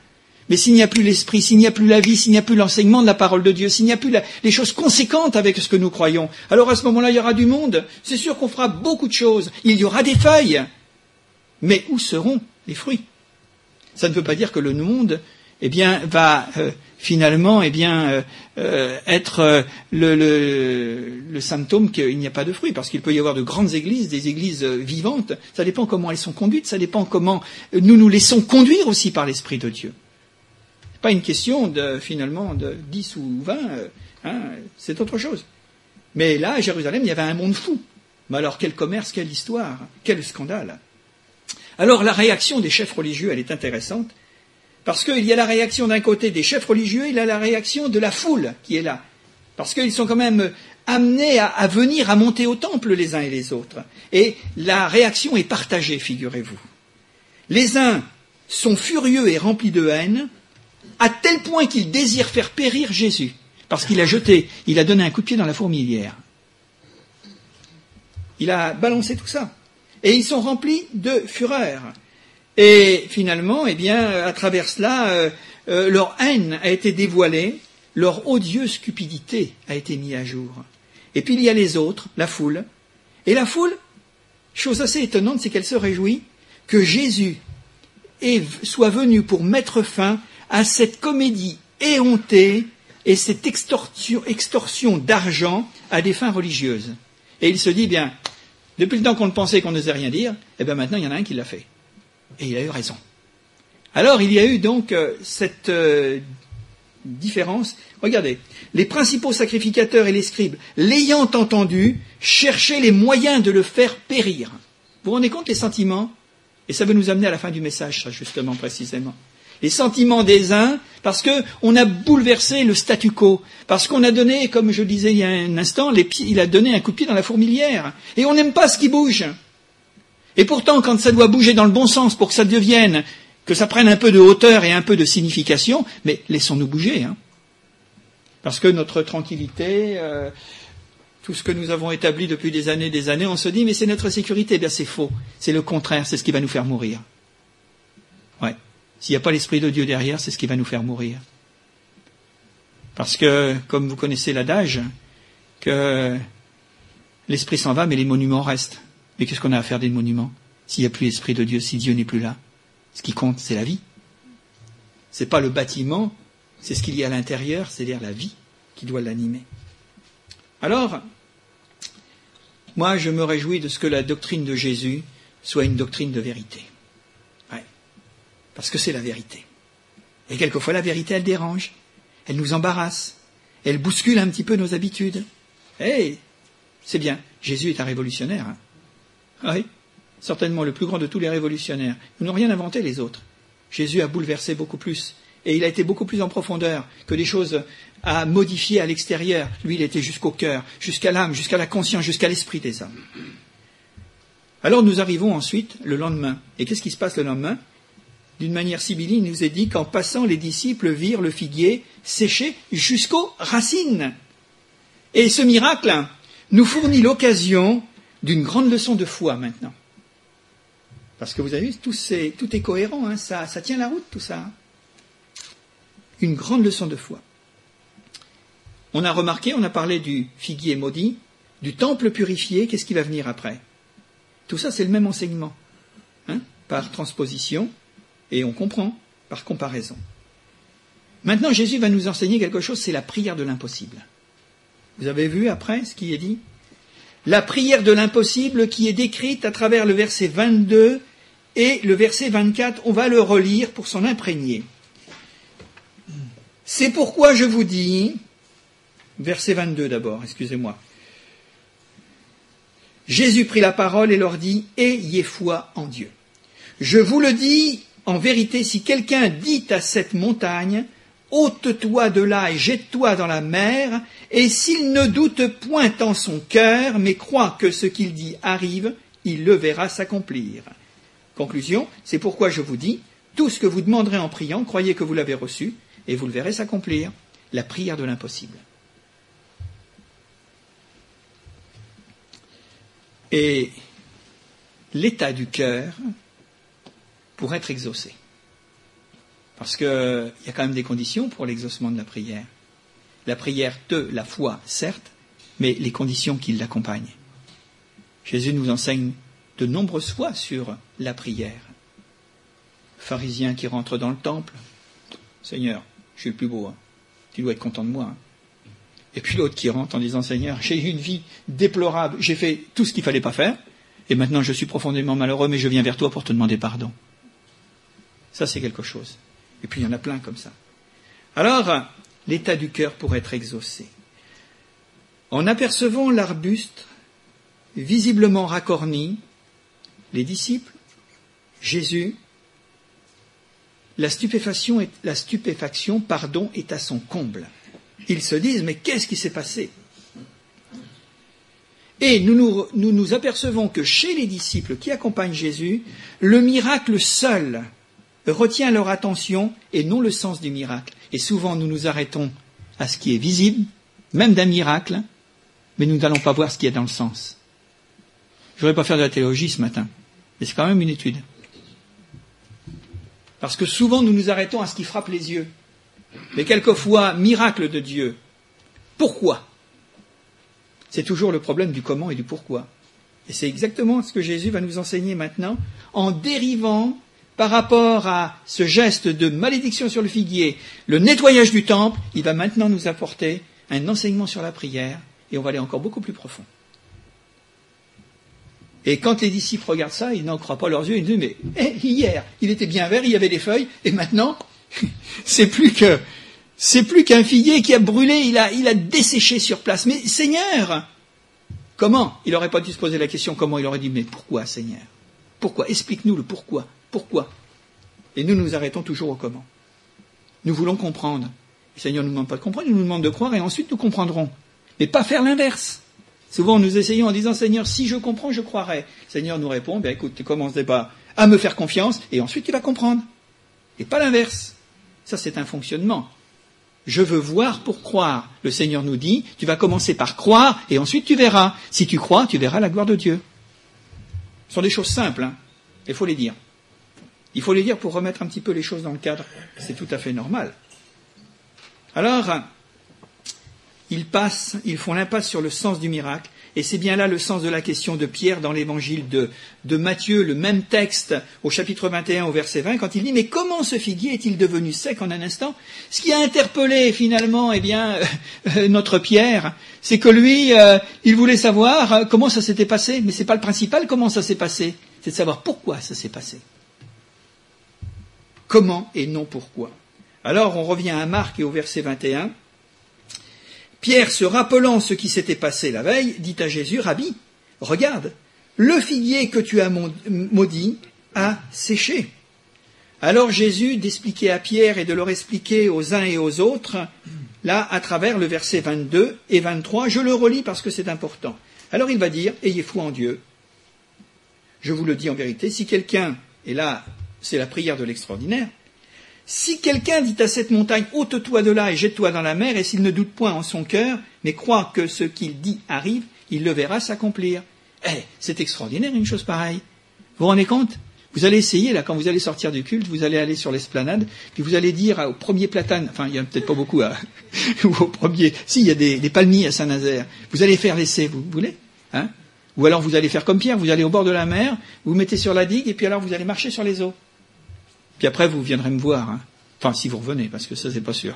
Mais s'il n'y a plus l'esprit, s'il n'y a plus la vie, s'il n'y a plus l'enseignement de la parole de Dieu, s'il n'y a plus les choses conséquentes avec ce que nous croyons, alors à ce moment-là, il y aura du monde. C'est sûr qu'on fera beaucoup de choses. Il y aura des feuilles. Mais où seront les fruits? Ça ne veut pas dire que le monde, eh bien, va euh, finalement, eh bien, euh, euh, être le, le, symptôme qu'il n'y a pas de fruits, parce qu'il peut y avoir de grandes églises, des églises vivantes. Ça dépend comment elles sont conduites, ça dépend comment nous nous laissons conduire aussi par l'esprit de Dieu pas une question de, finalement, de 10 ou 20, euh, hein, c'est autre chose. Mais là, à Jérusalem, il y avait un monde fou. Mais alors, quel commerce, quelle histoire, quel scandale. Alors, la réaction des chefs religieux, elle est intéressante, parce qu'il y a la réaction d'un côté des chefs religieux, il y a la réaction de la foule qui est là. Parce qu'ils sont quand même amenés à, à, venir, à monter au temple les uns et les autres. Et la réaction est partagée, figurez-vous. Les uns sont furieux et remplis de haine, à tel point qu'il désire faire périr Jésus, parce qu'il a jeté, il a donné un coup de pied dans la fourmilière. Il a balancé tout ça. Et ils sont remplis de fureur. Et finalement, eh bien, à travers cela, euh, euh, leur haine a été dévoilée, leur odieuse cupidité a été mise à jour. Et puis il y a les autres, la foule. Et la foule, chose assez étonnante, c'est qu'elle se réjouit que Jésus soit venu pour mettre fin à cette comédie éhontée et cette extorsion, d'argent à des fins religieuses. Et il se dit, bien, depuis le temps qu'on le pensait qu'on n'osait rien dire, eh bien maintenant il y en a un qui l'a fait. Et il a eu raison. Alors il y a eu donc euh, cette euh, différence. Regardez, les principaux sacrificateurs et les scribes, l'ayant entendu, cherchaient les moyens de le faire périr. Vous vous rendez compte les sentiments? Et ça veut nous amener à la fin du message, justement, précisément. Les sentiments des uns, parce qu'on a bouleversé le statu quo, parce qu'on a donné, comme je disais il y a un instant, il a donné un coup de pied dans la fourmilière, et on n'aime pas ce qui bouge. Et pourtant, quand ça doit bouger dans le bon sens pour que ça devienne, que ça prenne un peu de hauteur et un peu de signification, mais laissons-nous bouger. Hein. Parce que notre tranquillité, euh, tout ce que nous avons établi depuis des années et des années, on se dit, mais c'est notre sécurité. Eh bien, c'est faux. C'est le contraire, c'est ce qui va nous faire mourir. S'il n'y a pas l'Esprit de Dieu derrière, c'est ce qui va nous faire mourir. Parce que, comme vous connaissez l'adage, que l'Esprit s'en va, mais les monuments restent. Mais qu'est-ce qu'on a à faire des monuments s'il n'y a plus l'Esprit de Dieu, si Dieu n'est plus là? Ce qui compte, c'est la vie. Ce n'est pas le bâtiment, c'est ce qu'il y a à l'intérieur, c'est-à-dire la vie qui doit l'animer. Alors, moi, je me réjouis de ce que la doctrine de Jésus soit une doctrine de vérité. Parce que c'est la vérité. Et quelquefois, la vérité, elle dérange. Elle nous embarrasse. Elle bouscule un petit peu nos habitudes. Eh, c'est bien. Jésus est un révolutionnaire. Hein. Oui, certainement le plus grand de tous les révolutionnaires. Ils n'ont rien inventé les autres. Jésus a bouleversé beaucoup plus. Et il a été beaucoup plus en profondeur que des choses à modifier à l'extérieur. Lui, il était jusqu'au cœur, jusqu'à l'âme, jusqu'à la conscience, jusqu'à l'esprit des hommes. Alors nous arrivons ensuite le lendemain. Et qu'est-ce qui se passe le lendemain? D'une manière sibylline, nous est dit qu'en passant, les disciples virent le figuier séché jusqu'aux racines. Et ce miracle nous fournit l'occasion d'une grande leçon de foi maintenant. Parce que vous avez vu, tout, est, cohérent, hein, ça, ça, tient la route tout ça. Hein. Une grande leçon de foi. On a remarqué, on a parlé du figuier maudit, du temple purifié, qu'est-ce qui va venir après? Tout ça, c'est le même enseignement, hein, par transposition, et on comprend par comparaison. Maintenant, Jésus va nous enseigner quelque chose, c'est la prière de l'impossible. Vous avez vu après ce qui est dit? La prière de l'impossible qui est décrite à travers le verset 22 et le verset 24. On va le relire pour s'en imprégner. C'est pourquoi je vous dis, verset 22 d'abord, excusez-moi. Jésus prit la parole et leur dit, Ayez foi en Dieu. Je vous le dis en vérité, si quelqu'un dit à cette montagne, ôte-toi de là et jette-toi dans la mer, et s'il ne doute point en son cœur, mais croit que ce qu'il dit arrive, il le verra s'accomplir. Conclusion, c'est pourquoi je vous dis, tout ce que vous demanderez en priant, croyez que vous l'avez reçu, et vous le verrez s'accomplir. La prière de l'impossible. Et l'état du cœur pour être exaucé. Parce qu'il y a quand même des conditions pour l'exaucement de la prière. La prière de la foi, certes, mais les conditions qui l'accompagnent. Jésus nous enseigne de nombreuses fois sur la prière. Pharisien qui rentre dans le temple, Seigneur, je suis le plus beau, hein. tu dois être content de moi. Hein. Et puis l'autre qui rentre en disant, Seigneur, j'ai eu une vie déplorable, j'ai fait tout ce qu'il fallait pas faire, et maintenant je suis profondément malheureux, mais je viens vers toi pour te demander pardon. Ça, c'est quelque chose. Et puis il y en a plein comme ça. Alors, l'état du cœur pour être exaucé. En apercevant l'arbuste visiblement racorni, les disciples, Jésus, la stupéfaction, est, pardon, est à son comble. Ils se disent, mais qu'est-ce qui s'est passé? Et nous nous apercevons que chez les disciples qui accompagnent Jésus, le miracle seul retient leur attention et non le sens du miracle. Et souvent, nous nous arrêtons à ce qui est visible, même d'un miracle, mais nous n'allons pas voir ce qui est dans le sens. Je ne voudrais pas faire de la théologie ce matin, mais c'est quand même une étude. Parce que souvent, nous nous arrêtons à ce qui frappe les yeux. Mais quelquefois, miracle de Dieu. Pourquoi? C'est toujours le problème du comment et du pourquoi. Et c'est exactement ce que Jésus va nous enseigner maintenant en dérivant par rapport à ce geste de malédiction sur le figuier, le nettoyage du temple, il va maintenant nous apporter un enseignement sur la prière, et on va aller encore beaucoup plus profond. Et quand les disciples regardent ça, ils n'en croient pas leurs yeux, ils disent, mais eh, hier, il était bien vert, il y avait des feuilles, et maintenant, c'est plus qu'un figuier qui a brûlé, il a, il a desséché sur place. Mais Seigneur, comment? Il n'aurait pas dû se poser la question comment, il aurait dit, mais pourquoi Seigneur? Pourquoi? Explique-nous le pourquoi. Pourquoi? Et nous nous arrêtons toujours au comment. nous voulons comprendre. Le Seigneur ne nous demande pas de comprendre, il nous demande de croire et ensuite nous comprendrons. Mais pas faire l'inverse. Souvent nous essayons en disant Seigneur, si je comprends, je croirai. Le Seigneur nous répond, ben écoute, tu commences pas à me faire confiance et ensuite tu vas comprendre. Et pas l'inverse. Ça c'est un fonctionnement. Je veux voir pour croire. Le Seigneur nous dit, tu vas commencer par croire et ensuite tu verras. Si tu crois, tu verras la gloire de Dieu. Ce sont des choses simples, hein. il faut les dire. Il faut les dire pour remettre un petit peu les choses dans le cadre. C'est tout à fait normal. Alors, ils passent, ils font l'impasse sur le sens du miracle, et c'est bien là le sens de la question de Pierre dans l'évangile de, Matthieu, le même texte au chapitre 21 au verset 20, quand il dit Mais comment ce figuier est-il devenu sec en un instant? Ce qui a interpellé finalement eh bien, euh, notre Pierre, c'est que lui, euh, il voulait savoir euh, comment ça s'était passé, mais ce n'est pas le principal comment ça s'est passé, c'est de savoir pourquoi ça s'est passé. Comment et non pourquoi. Alors on revient à Marc et au verset 21. Pierre, se rappelant ce qui s'était passé la veille, dit à Jésus, Rabbi, regarde, le figuier que tu as maudit a séché. Alors Jésus d'expliquer à Pierre et de leur expliquer aux uns et aux autres, là, à travers le verset 22 et 23, je le relis parce que c'est important. Alors il va dire, ayez foi en Dieu. Je vous le dis en vérité, si quelqu'un, et là c'est la prière de l'extraordinaire, si quelqu'un dit à cette montagne, ôte-toi de là et jette-toi dans la mer, et s'il ne doute point en son cœur, mais croit que ce qu'il dit arrive, il le verra s'accomplir. Eh, c'est extraordinaire une chose pareille. Vous vous rendez compte? Vous allez essayer, là, quand vous allez sortir du culte, vous allez aller sur l'esplanade, puis vous allez dire au premier platane, enfin, il n'y a peut-être pas beaucoup, ou au premier, si, il y a des, des palmiers à Saint-Nazaire, vous allez faire l'essai, vous voulez hein? Ou alors vous allez faire comme Pierre, vous allez au bord de la mer, vous, vous mettez sur la digue, et puis alors vous allez marcher sur les eaux. Puis après, vous viendrez me voir. Hein. Enfin, si vous revenez, parce que ça, c'est pas sûr.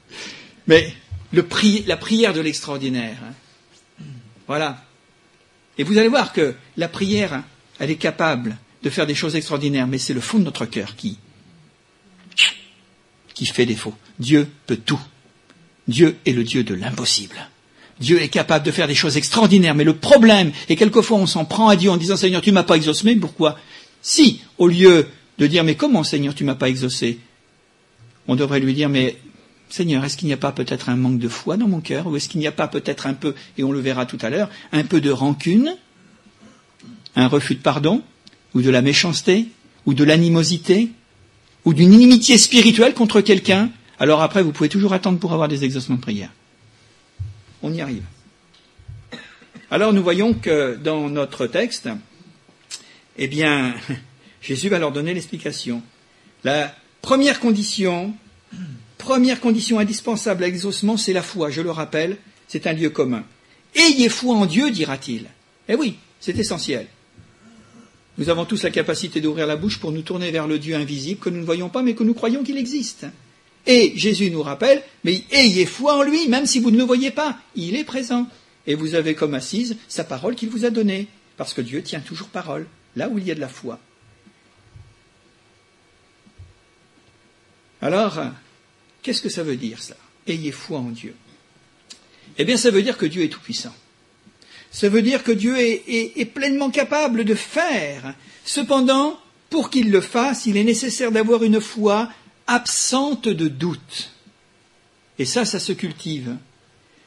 Mais la prière de l'extraordinaire. Hein. Voilà. Et vous allez voir que la prière, hein, elle est capable de faire des choses extraordinaires, mais c'est le fond de notre cœur qui, qui fait défaut. Dieu peut tout. Dieu est le Dieu de l'impossible. Dieu est capable de faire des choses extraordinaires, mais le problème, et quelquefois on s'en prend à Dieu en disant Seigneur, tu m'as pas exaucé, pourquoi? Si, au lieu de dire mais comment Seigneur tu m'as pas exaucé? On devrait lui dire mais Seigneur, est-ce qu'il n'y a pas peut-être un manque de foi dans mon cœur? Ou est-ce qu'il n'y a pas peut-être un peu, et on le verra tout à l'heure, un peu de rancune, un refus de pardon, ou de la méchanceté, ou de l'animosité, ou d'une inimitié spirituelle contre quelqu'un? Alors après, vous pouvez toujours attendre pour avoir des exaucements de prière. On y arrive. Alors nous voyons que dans notre texte, eh bien, Jésus va leur donner l'explication. La première condition, première condition indispensable à l'exaucement, c'est la foi. Je le rappelle, c'est un lieu commun. Ayez foi en Dieu, dira-t-il. Eh oui, c'est essentiel. Nous avons tous la capacité d'ouvrir la bouche pour nous tourner vers le Dieu invisible que nous ne voyons pas, mais que nous croyons qu'il existe. Et Jésus nous rappelle, mais ayez foi en lui, même si vous ne le voyez pas. Il est présent. Et vous avez comme assise sa parole qu'il vous a donnée. Parce que Dieu tient toujours parole, là où il y a de la foi. Alors, qu'est-ce que ça veut dire ça? Ayez foi en Dieu. Eh bien, ça veut dire que Dieu est tout-puissant. Ça veut dire que Dieu est, pleinement capable de faire. Cependant, pour qu'il le fasse, il est nécessaire d'avoir une foi absente de doute. Et ça, ça se cultive.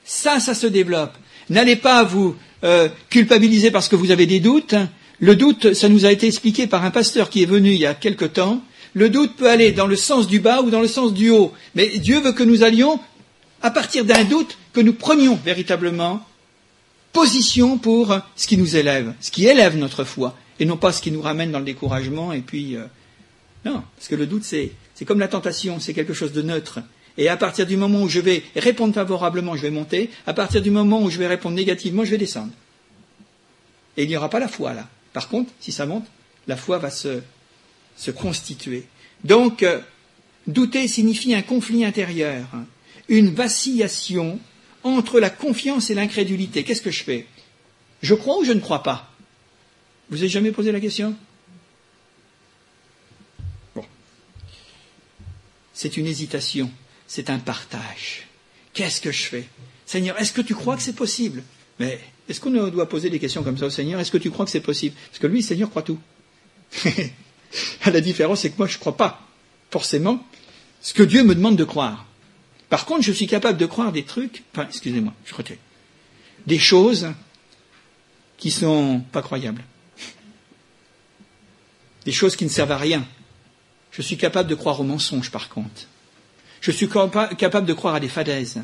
Ça, ça se développe. N'allez pas vous euh, culpabiliser parce que vous avez des doutes. Le doute, ça nous a été expliqué par un pasteur qui est venu il y a quelque temps. Le doute peut aller dans le sens du bas ou dans le sens du haut. Mais Dieu veut que nous allions, à partir d'un doute, que nous prenions véritablement position pour ce qui nous élève, ce qui élève notre foi, et non pas ce qui nous ramène dans le découragement. Et puis, euh, non, parce que le doute, c'est, c'est comme la tentation, c'est quelque chose de neutre. Et à partir du moment où je vais répondre favorablement, je vais monter. À partir du moment où je vais répondre négativement, je vais descendre. Et il n'y aura pas la foi là. Par contre, si ça monte, la foi va se se constituer. Donc, euh, douter signifie un conflit intérieur, une vacillation entre la confiance et l'incrédulité. Qu'est-ce que je fais? Je crois ou je ne crois pas? Vous avez jamais posé la question? Bon. C'est une hésitation, c'est un partage. Qu'est-ce que je fais? Seigneur, est-ce que tu crois que c'est possible? Mais est-ce qu'on doit poser des questions comme ça au Seigneur? Est-ce que tu crois que c'est possible? Parce que lui, Seigneur croit tout. La différence, c'est que moi, je ne crois pas forcément ce que Dieu me demande de croire. Par contre, je suis capable de croire des trucs, enfin, excusez-moi, je retiens, des choses qui sont pas croyables. Des choses qui ne servent à rien. Je suis capable de croire aux mensonges, par contre. Je suis capable de croire à des fadaises.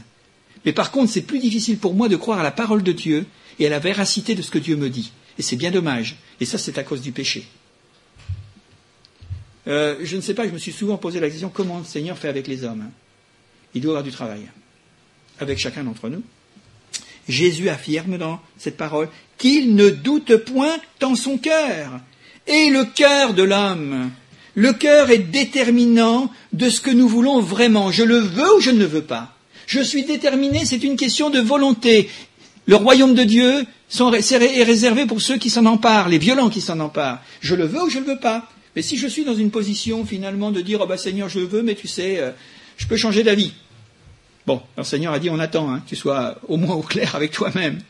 Mais par contre, c'est plus difficile pour moi de croire à la parole de Dieu et à la véracité de ce que Dieu me dit. Et c'est bien dommage. Et ça, c'est à cause du péché. Euh, je ne sais pas, je me suis souvent posé la question comment le Seigneur fait avec les hommes? Il doit avoir du travail. Avec chacun d'entre nous. Jésus affirme dans cette parole qu'il ne doute point dans son cœur. Et le cœur de l'homme, le cœur est déterminant de ce que nous voulons vraiment. Je le veux ou je ne le veux pas? Je suis déterminé, c'est une question de volonté. Le royaume de Dieu est réservé pour ceux qui s'en emparent, les violents qui s'en emparent. Je le veux ou je ne le veux pas? Mais si je suis dans une position finalement de dire, oh bah Seigneur, je veux, mais tu sais, euh, je peux changer d'avis. Bon, le Seigneur a dit, on attend, hein, que tu sois au moins au clair avec toi-même.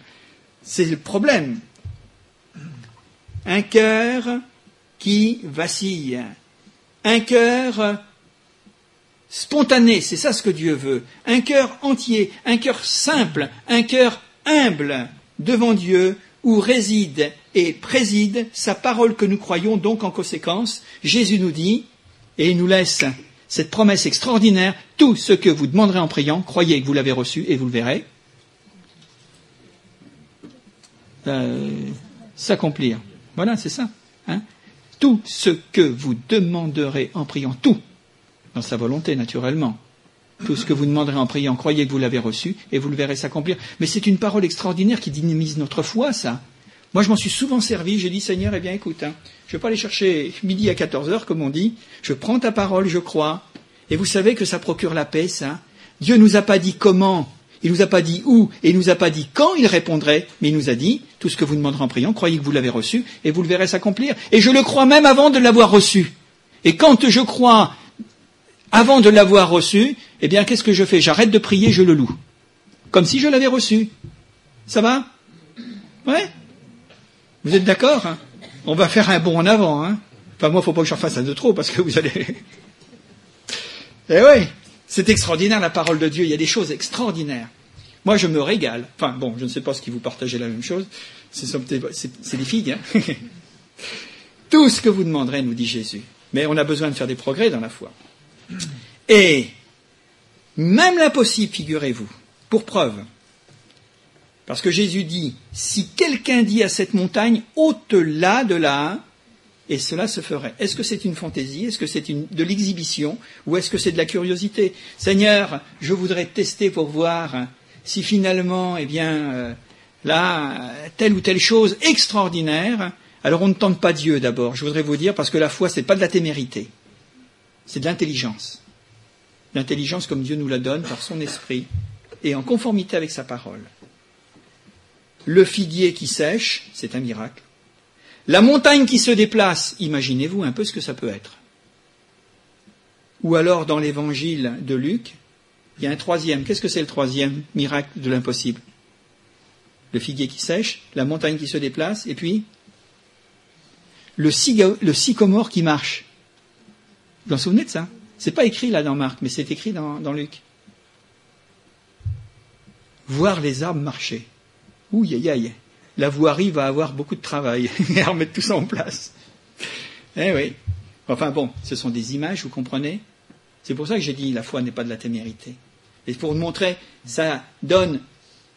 C'est le problème. Un cœur qui vacille. Un cœur spontané, c'est ça ce que Dieu veut. Un cœur entier, un cœur simple, un cœur humble devant Dieu où réside et préside sa parole que nous croyons. Donc en conséquence, Jésus nous dit, et il nous laisse cette promesse extraordinaire, tout ce que vous demanderez en priant, croyez que vous l'avez reçu et vous le verrez. Euh, s'accomplir. Voilà, c'est ça. Hein tout ce que vous demanderez en priant, tout, dans sa volonté naturellement, tout ce que vous demanderez en priant, croyez que vous l'avez reçu et vous le verrez s'accomplir. Mais c'est une parole extraordinaire qui dynamise notre foi, ça. Moi, je m'en suis souvent servi. J'ai dit, Seigneur, eh bien, écoute, hein, je ne vais pas aller chercher midi à 14 heures, comme on dit. Je prends ta parole, je crois. Et vous savez que ça procure la paix, ça. Dieu nous a pas dit comment il nous a pas dit où et il nous a pas dit quand il répondrait, mais il nous a dit tout ce que vous demanderez en priant, croyez que vous l'avez reçu et vous le verrez s'accomplir. Et je le crois même avant de l'avoir reçu. Et quand je crois avant de l'avoir reçu, eh bien qu'est-ce que je fais? J'arrête de prier, je le loue. Comme si je l'avais reçu. Ça va? Ouais? Vous êtes d'accord hein? On va faire un bond en avant. Hein? Enfin moi, il ne faut pas que j'en fasse un de trop parce que vous allez. eh oui c'est extraordinaire la parole de Dieu, il y a des choses extraordinaires. Moi, je me régale. Enfin, bon, je ne sais pas qui vous partagez la même chose. C'est des figues. Hein Tout ce que vous demanderez, nous dit Jésus. Mais on a besoin de faire des progrès dans la foi. Et même l'impossible, figurez-vous, pour preuve. Parce que Jésus dit, si quelqu'un dit à cette montagne, ôte-la de là, et cela se ferait. Est-ce que c'est une fantaisie? Est-ce que c'est de l'exhibition? Ou est-ce que c'est de la curiosité? Seigneur, je voudrais tester pour voir si finalement, eh bien, euh, là, telle ou telle chose extraordinaire. Alors on ne tente pas Dieu d'abord, je voudrais vous dire, parce que la foi, ce n'est pas de la témérité, c'est de l'intelligence. L'intelligence comme Dieu nous la donne par son esprit et en conformité avec sa parole. Le figuier qui sèche, c'est un miracle. La montagne qui se déplace, imaginez-vous un peu ce que ça peut être. Ou alors dans l'évangile de Luc, il y a un troisième. Qu'est-ce que c'est le troisième miracle de l'impossible? Le figuier qui sèche, la montagne qui se déplace, et puis le, sycomore qui marche. Vous vous en souvenez de ça? C'est pas écrit là dans Marc, mais c'est écrit dans Luc. Voir les arbres marcher. Ouh, aïe, aïe la voirie va avoir beaucoup de travail à remettre tout ça en place. Eh oui. Enfin bon, ce sont des images, vous comprenez? C'est pour ça que j'ai dit la foi n'est pas de la témérité. Et pour vous montrer, ça donne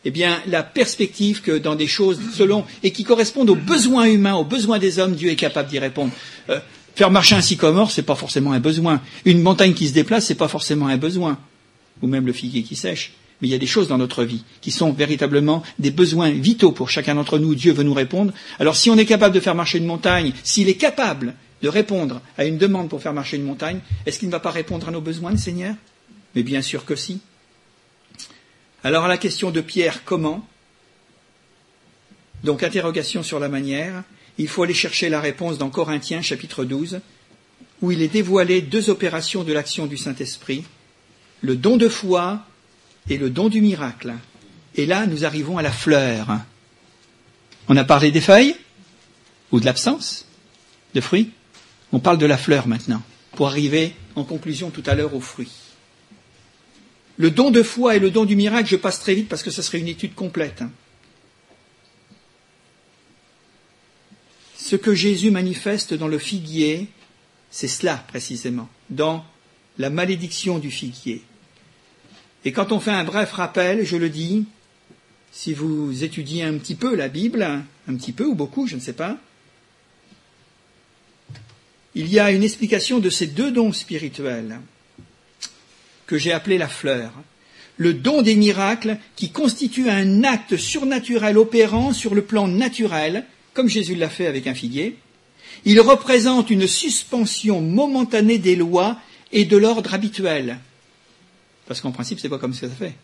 eh bien, la perspective que dans des choses selon et qui correspondent aux besoins humains, aux besoins des hommes, Dieu est capable d'y répondre. Euh, faire marcher un sycomore, c'est pas forcément un besoin. Une montagne qui se déplace, c'est pas forcément un besoin. Ou même le figuier qui sèche mais il y a des choses dans notre vie qui sont véritablement des besoins vitaux pour chacun d'entre nous. Dieu veut nous répondre. Alors si on est capable de faire marcher une montagne, s'il est capable de répondre à une demande pour faire marcher une montagne, est-ce qu'il ne va pas répondre à nos besoins, le Seigneur? Mais bien sûr que si. Alors à la question de Pierre, comment? Donc interrogation sur la manière. Il faut aller chercher la réponse dans Corinthiens chapitre 12, où il est dévoilé deux opérations de l'action du Saint-Esprit, le don de foi et le don du miracle. Et là, nous arrivons à la fleur. On a parlé des feuilles ou de l'absence de fruits. On parle de la fleur maintenant. pour arriver en conclusion tout à l'heure aux fruits. Le don de foi et le don du miracle, je passe très vite parce que ce serait une étude complète. Hein. Ce que Jésus manifeste dans le figuier, c'est cela précisément, dans la malédiction du figuier. Et quand on fait un bref rappel, je le dis, si vous étudiez un petit peu la Bible, un petit peu ou beaucoup, je ne sais pas, il y a une explication de ces deux dons spirituels que j'ai appelé la fleur. Le don des miracles qui constitue un acte surnaturel opérant sur le plan naturel, comme Jésus l'a fait avec un figuier. Il représente une suspension momentanée des lois et de l'ordre habituel. Parce qu'en principe, c'est pas comme ça se fait.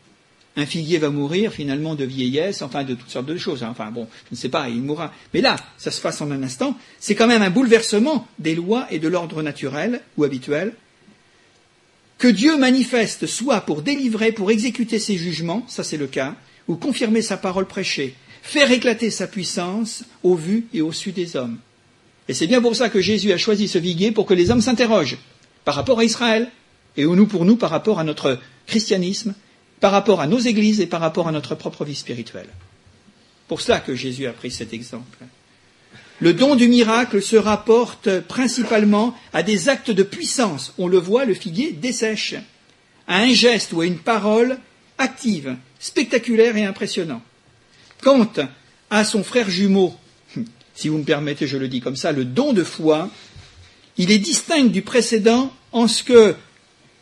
Un figuier va mourir finalement de vieillesse, enfin de toutes sortes de choses. Hein. Enfin bon, je ne sais pas, il mourra. Mais là, ça se passe en un instant. C'est quand même un bouleversement des lois et de l'ordre naturel ou habituel. Que Dieu manifeste soit pour délivrer, pour exécuter ses jugements, ça c'est le cas, ou confirmer sa parole prêchée, faire éclater sa puissance au vu et au su des hommes. Et c'est bien pour ça que Jésus a choisi ce viguier pour que les hommes s'interrogent par rapport à Israël, et nous pour nous par rapport à notre christianisme, par rapport à nos églises et par rapport à notre propre vie spirituelle. Pour cela que Jésus a pris cet exemple. Le don du miracle se rapporte principalement à des actes de puissance. On le voit, le figuier dessèche. À un geste ou à une parole active, spectaculaire et impressionnant. Quant à son frère jumeau, si vous me permettez, je le dis comme ça, le don de foi, il est distinct du précédent en ce que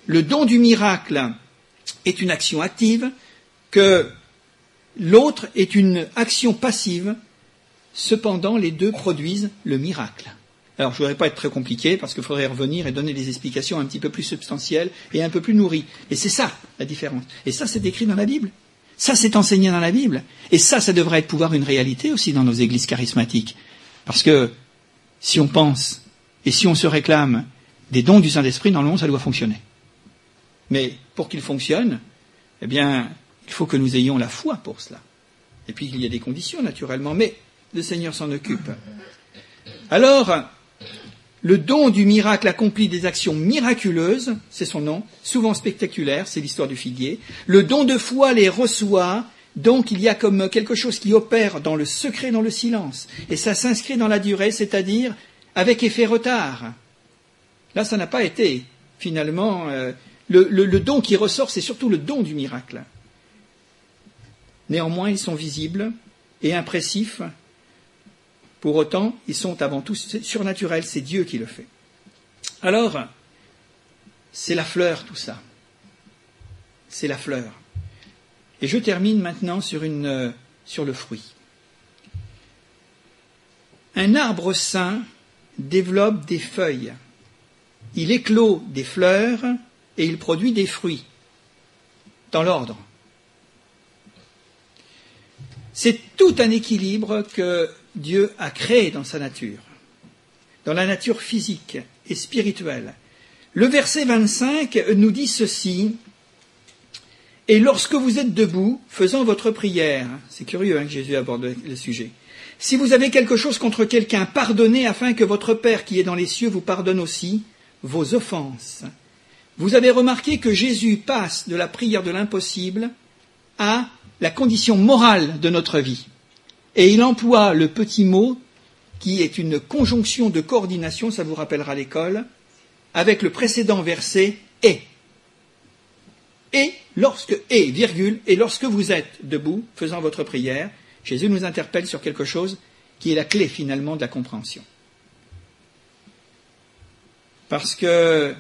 le don du miracle est une action active, que l'autre est une action passive, cependant les deux produisent le miracle. Alors je ne voudrais pas être très compliqué parce qu'il faudrait revenir et donner des explications un petit peu plus substantielles et un peu plus nourries. Et c'est ça la différence. Et ça c'est écrit dans la Bible. Ça c'est enseigné dans la Bible. Et ça, ça devrait être pouvoir une réalité aussi dans nos églises charismatiques. Parce que si on pense et si on se réclame des dons du Saint-Esprit, normalement ça doit fonctionner. Mais pour qu'il fonctionne, eh bien, il faut que nous ayons la foi pour cela. Et puis il y a des conditions, naturellement, mais le Seigneur s'en occupe. Alors, le don du miracle accomplit des actions miraculeuses, c'est son nom, souvent spectaculaires, c'est l'histoire du figuier. Le don de foi les reçoit, donc il y a comme quelque chose qui opère dans le secret, dans le silence. Et ça s'inscrit dans la durée, c'est-à-dire avec effet retard. Là, ça n'a pas été finalement euh, le, don qui ressort, c'est surtout le don du miracle. Néanmoins, ils sont visibles et impressifs. Pour autant, ils sont avant tout surnaturels, c'est Dieu qui le fait. Alors, c'est la fleur tout ça. C'est la fleur. Et je termine maintenant sur, sur le fruit. Un arbre sain développe des feuilles. Il éclot des fleurs et il produit des fruits dans l'ordre. C'est tout un équilibre que Dieu a créé dans sa nature, dans la nature physique et spirituelle. Le verset 25 nous dit ceci, et lorsque vous êtes debout, faisant votre prière, c'est curieux hein, que Jésus aborde le sujet, si vous avez quelque chose contre quelqu'un, pardonnez afin que votre Père qui est dans les cieux vous pardonne aussi vos offenses. Vous avez remarqué que Jésus passe de la prière de l'impossible à la condition morale de notre vie. Et il emploie le petit mot qui est une conjonction de coordination, ça vous rappellera l'école, avec le précédent verset et. Et lorsque, et, virgule, et lorsque vous êtes debout, faisant votre prière, Jésus nous interpelle sur quelque chose qui est la clé finalement de la compréhension. Parce que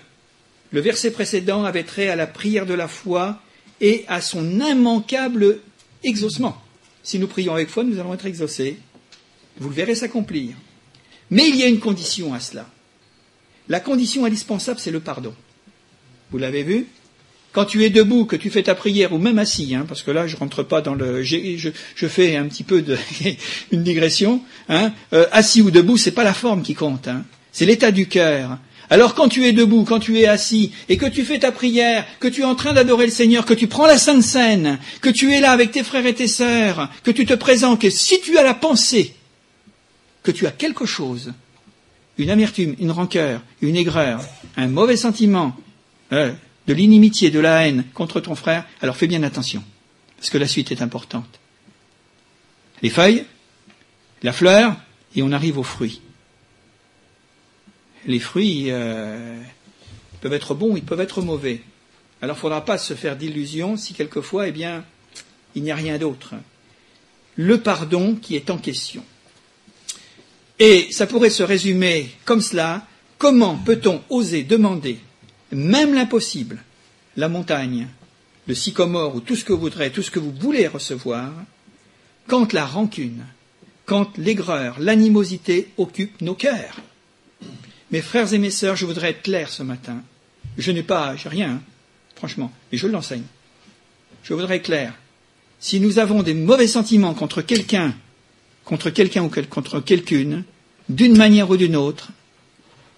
le verset précédent avait trait à la prière de la foi et à son immanquable exaucement. Si nous prions avec foi, nous allons être exaucés. Vous le verrez s'accomplir. Mais il y a une condition à cela. La condition indispensable, c'est le pardon. Vous l'avez vu Quand tu es debout, que tu fais ta prière, ou même assis, hein, parce que là, je rentre pas dans le... Je, fais un petit peu de... une digression. Hein, euh, assis ou debout, c'est pas la forme qui compte. Hein, c'est l'état du cœur. Alors quand tu es debout, quand tu es assis, et que tu fais ta prière, que tu es en train d'adorer le Seigneur, que tu prends la Sainte Seine, que tu es là avec tes frères et tes sœurs, que tu te présentes, que si tu as la pensée que tu as quelque chose, une amertume, une rancœur, une aigreur, un mauvais sentiment, euh, de l'inimitié, de la haine contre ton frère, alors fais bien attention, parce que la suite est importante. Les feuilles, la fleur, et on arrive aux fruits. Les fruits euh, peuvent être bons, ils peuvent être mauvais. Alors il ne faudra pas se faire d'illusions si quelquefois, eh bien, il n'y a rien d'autre. Le pardon qui est en question. Et ça pourrait se résumer comme cela. Comment peut-on oser demander même l'impossible, la montagne, le sycomore ou tout ce que vous voudrez, tout ce que vous voulez recevoir, quand la rancune, quand l'aigreur, l'animosité occupent nos cœurs? Mes frères et mes sœurs, je voudrais être clair ce matin. Je n'ai pas, rien, hein, franchement, et je l'enseigne. Je voudrais être clair. Si nous avons des mauvais sentiments contre quelqu'un, contre quelqu'un ou contre quelqu'une, d'une manière ou d'une autre,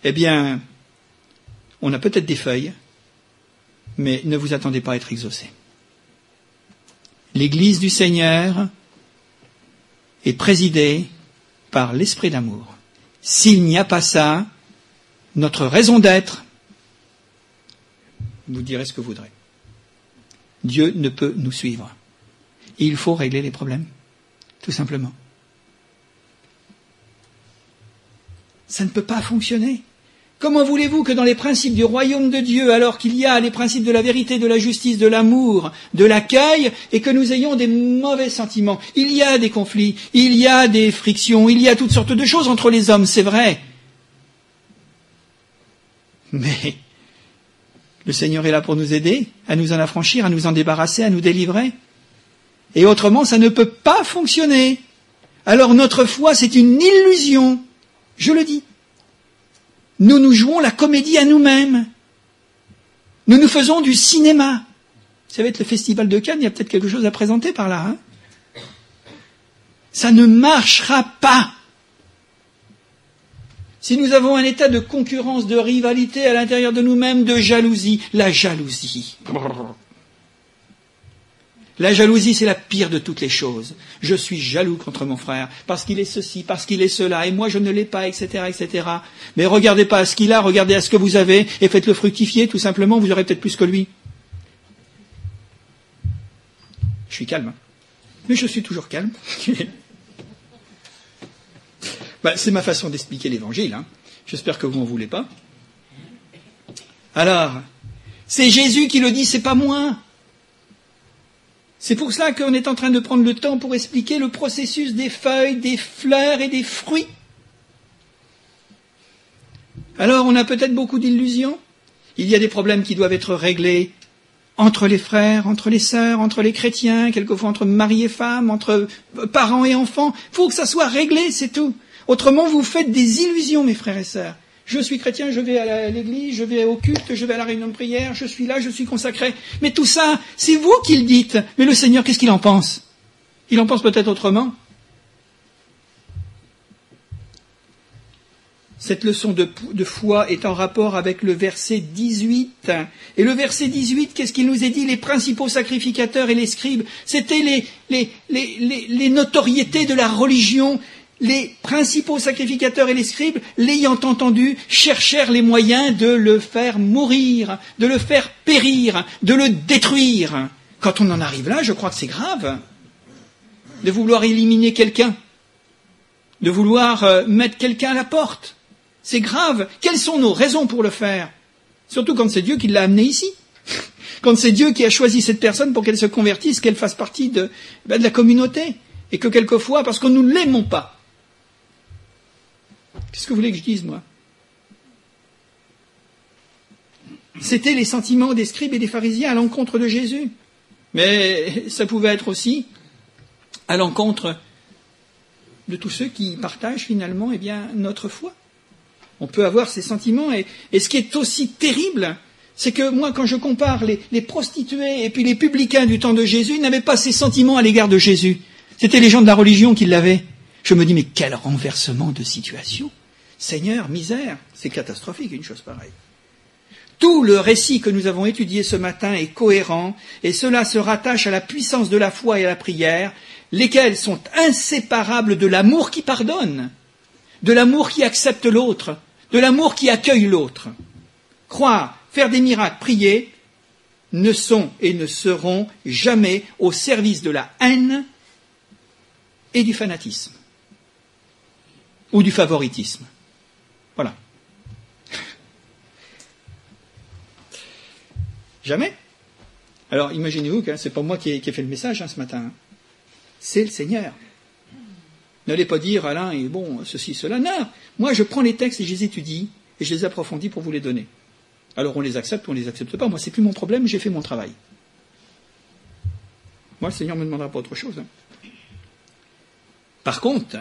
eh bien, on a peut-être des feuilles, mais ne vous attendez pas à être exaucé. L'Église du Seigneur est présidée par l'esprit d'amour. S'il n'y a pas ça, notre raison d'être, vous direz ce que vous voudrez. Dieu ne peut nous suivre. Il faut régler les problèmes, tout simplement. Ça ne peut pas fonctionner. Comment voulez-vous que dans les principes du royaume de Dieu, alors qu'il y a les principes de la vérité, de la justice, de l'amour, de l'accueil, et que nous ayons des mauvais sentiments? Il y a des conflits, il y a des frictions, il y a toutes sortes de choses entre les hommes, c'est vrai. Mais le Seigneur est là pour nous aider, à nous en affranchir, à nous en débarrasser, à nous délivrer. Et autrement, ça ne peut pas fonctionner. Alors notre foi, c'est une illusion. Je le dis. Nous nous jouons la comédie à nous-mêmes. Nous nous faisons du cinéma. Ça va être le festival de Cannes, il y a peut-être quelque chose à présenter par là. Hein Ça ne marchera pas. Si nous avons un état de concurrence, de rivalité à l'intérieur de nous-mêmes, de jalousie, la jalousie. La jalousie, c'est la pire de toutes les choses. Je suis jaloux contre mon frère, parce qu'il est ceci, parce qu'il est cela, et moi je ne l'ai pas, etc., etc. Mais regardez pas à ce qu'il a, regardez à ce que vous avez, et faites-le fructifier, tout simplement, vous aurez peut-être plus que lui. Je suis calme. Mais je suis toujours calme. ben, c'est ma façon d'expliquer l'évangile. Hein. J'espère que vous n'en voulez pas. Alors, c'est Jésus qui le dit, c'est pas moi. C'est pour cela qu'on est en train de prendre le temps pour expliquer le processus des feuilles, des fleurs et des fruits. Alors, on a peut-être beaucoup d'illusions. Il y a des problèmes qui doivent être réglés entre les frères, entre les sœurs, entre les chrétiens, quelquefois entre mari et femme, entre parents et enfants. Il faut que ça soit réglé, c'est tout. Autrement, vous faites des illusions, mes frères et sœurs. Je suis chrétien, je vais à l'église, je vais au culte, je vais à la réunion de prière, je suis là, je suis consacré. Mais tout ça, c'est vous qui le dites. Mais le Seigneur, qu'est-ce qu'il en pense? Il en pense peut-être autrement. Cette leçon de, foi est en rapport avec le verset 18. Et le verset 18, qu'est-ce qu'il nous est dit? Les principaux sacrificateurs et les scribes, c'était les, notoriétés de la religion les principaux sacrificateurs et les scribes, l'ayant entendu, cherchèrent les moyens de le faire mourir, de le faire périr, de le détruire. Quand on en arrive là, je crois que c'est grave de vouloir éliminer quelqu'un, de vouloir euh, mettre quelqu'un à la porte. C'est grave. Quelles sont nos raisons pour le faire? Surtout quand c'est Dieu qui l'a amené ici. Quand c'est Dieu qui a choisi cette personne pour qu'elle se convertisse, qu'elle fasse partie de, ben, de la communauté. Et que quelquefois, parce que nous ne l'aimons pas, Qu'est-ce que vous voulez que je dise, moi? C'était les sentiments des scribes et des pharisiens à l'encontre de Jésus. Mais ça pouvait être aussi à l'encontre de tous ceux qui partagent finalement eh notre foi. On peut avoir ces sentiments. Et, ce qui est aussi terrible, c'est que moi, quand je compare les, les, prostituées et puis les publicains du temps de Jésus, ils n'avaient pas ces sentiments à l'égard de Jésus. C'était les gens de la religion qui l'avaient. Je me dis, mais quel renversement de situation. Seigneur, misère, c'est catastrophique une chose pareille. Tout le récit que nous avons étudié ce matin est cohérent, et cela se rattache à la puissance de la foi et à la prière, lesquelles sont inséparables de l'amour qui pardonne, de l'amour qui accepte l'autre, de l'amour qui accueille l'autre. croire, faire des miracles, prier, ne sont et ne seront jamais au service de la haine et du fanatisme ou du favoritisme. Voilà. Jamais. Alors imaginez-vous que c'est pas moi qui ai, fait le message hein, ce matin. Hein. C'est le Seigneur. N'allez pas dire Alain et bon ceci cela. Non, moi je prends les textes et je les étudie et je les approfondis pour vous les donner. Alors on les accepte ou on les accepte pas. Moi c'est plus mon problème. J'ai fait mon travail. Moi le Seigneur ne me demandera pas autre chose. Hein. Par contre,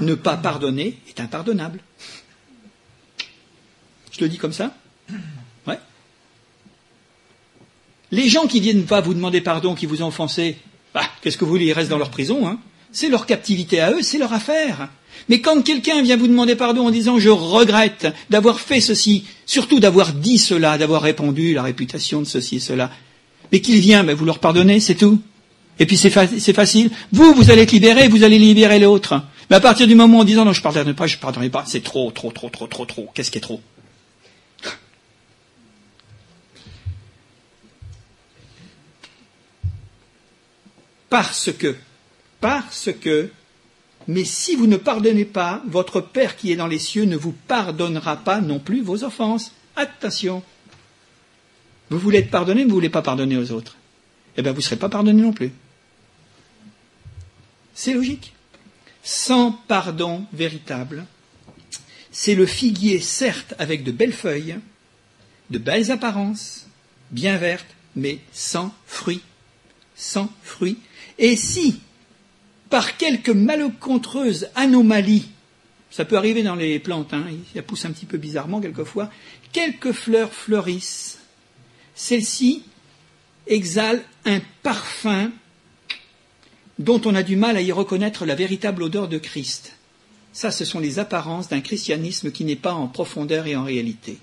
ne pas pardonner est impardonnable. Je le dis comme ça. Les gens qui viennent pas vous demander pardon, qui vous ont offensé, bah, qu'est-ce que vous voulez, ils restent dans leur prison, hein c'est leur captivité à eux, c'est leur affaire. Mais quand quelqu'un vient vous demander pardon en disant je regrette d'avoir fait ceci, surtout d'avoir dit cela, d'avoir répandu la réputation de ceci et cela, mais qu'il vient, ben vous leur pardonnez, c'est tout. Et puis c'est facile. Vous, vous allez être libéré, vous allez libérer l'autre. Mais à partir du moment où en disant non, je pardonne pas, je pardonnerai pas, c'est trop, trop, trop, trop, trop, trop. Qu'est-ce qui est trop? Parce que, parce que, mais si vous ne pardonnez pas, votre Père qui est dans les cieux ne vous pardonnera pas non plus vos offenses. Attention. Vous voulez être pardonné, mais vous ne voulez pas pardonner aux autres. Eh bien, vous ne serez pas pardonné non plus. C'est logique sans pardon véritable. C'est le figuier, certes, avec de belles feuilles, de belles apparences, bien vertes, mais sans fruits. Sans fruits. Et si, par quelque malencontreuse anomalie, ça peut arriver dans les plantes, hein, ça pousse un petit peu bizarrement quelquefois, quelques fleurs fleurissent, celles-ci exhalent un parfum dont on a du mal à y reconnaître la véritable odeur de Christ. Ça, ce sont les apparences d'un christianisme qui n'est pas en profondeur et en réalité.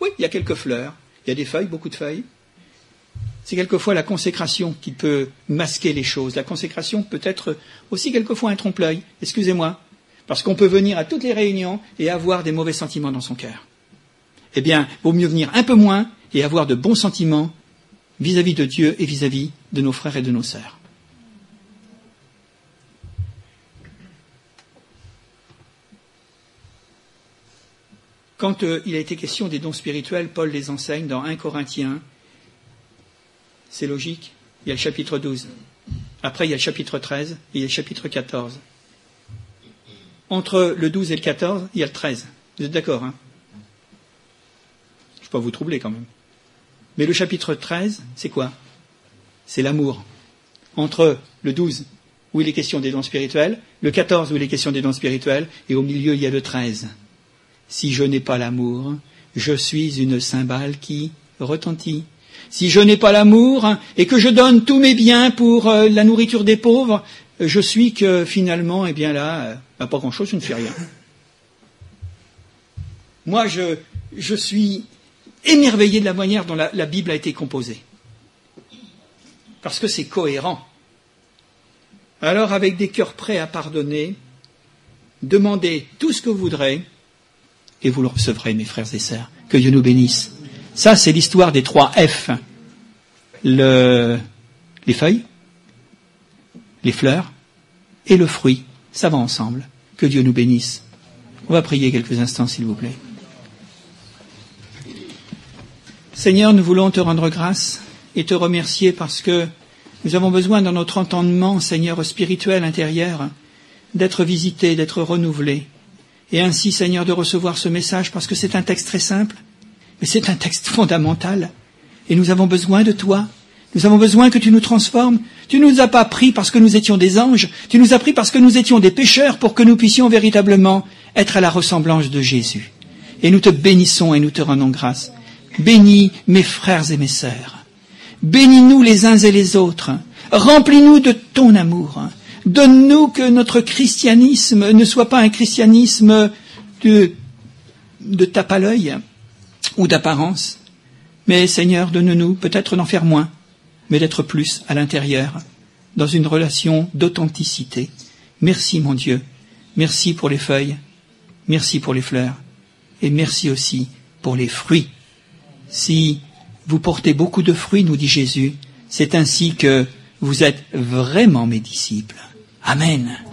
Oui, il y a quelques fleurs, il y a des feuilles, beaucoup de feuilles. C'est quelquefois la consécration qui peut masquer les choses. La consécration peut être aussi quelquefois un trompe-l'œil, excusez-moi, parce qu'on peut venir à toutes les réunions et avoir des mauvais sentiments dans son cœur. Eh bien, vaut mieux venir un peu moins et avoir de bons sentiments vis-à-vis de Dieu et vis à -vis de nos frères et de nos sœurs. Quand euh, il a été question des dons spirituels, Paul les enseigne dans 1 Corinthiens. C'est logique. Il y a le chapitre 12. Après, il y a le chapitre 13 et il y a le chapitre 14. Entre le 12 et le 14, il y a le 13. Vous êtes d'accord, hein? Je ne vais pas vous troubler quand même. Mais le chapitre 13, c'est quoi? C'est l'amour. Entre le 12, où il est question des dons spirituels, le 14, où il est question des dons spirituels, et au milieu, il y a le 13 si je n'ai pas l'amour, je suis une cymbale qui retentit. Si je n'ai pas l'amour et que je donne tous mes biens pour euh, la nourriture des pauvres, je suis que finalement, eh bien là, euh, bah, pas grand-chose, je ne fais rien. Moi, je, je suis émerveillé de la manière dont la Bible a été composée. Parce que c'est cohérent. Alors, avec des cœurs prêts à pardonner, demandez tout ce que vous voudrez, et vous le recevrez, mes frères et sœurs. Que Dieu nous bénisse. Ça, c'est l'histoire des trois F. Le, les feuilles, les fleurs et le fruit. Ça va ensemble. Que Dieu nous bénisse. On va prier quelques instants, s'il vous plaît. Seigneur, nous voulons te rendre grâce et te remercier parce que nous avons besoin dans notre entendement, Seigneur, spirituel intérieur, d'être visité, d'être renouvelé et ainsi, Seigneur, de recevoir ce message parce que c'est un texte très simple, mais c'est un texte fondamental. Et nous avons besoin de toi. Nous avons besoin que tu nous transformes. Tu ne nous as pas pris parce que nous étions des anges. Tu nous as pris parce que nous étions des pécheurs pour que nous puissions véritablement être à la ressemblance de Jésus. Et nous te bénissons et nous te rendons grâce. Bénis mes frères et mes sœurs. Bénis-nous les uns et les autres. Remplis-nous de ton amour. Donne-nous que notre christianisme ne soit pas un christianisme de, de tape à l'œil ou d'apparence, mais Seigneur, donne-nous peut-être d'en faire moins, mais d'être plus à l'intérieur, dans une relation d'authenticité. Merci mon Dieu, merci pour les feuilles, merci pour les fleurs, et merci aussi pour les fruits. Si vous portez beaucoup de fruits, nous dit Jésus, c'est ainsi que vous êtes vraiment mes disciples. Amen.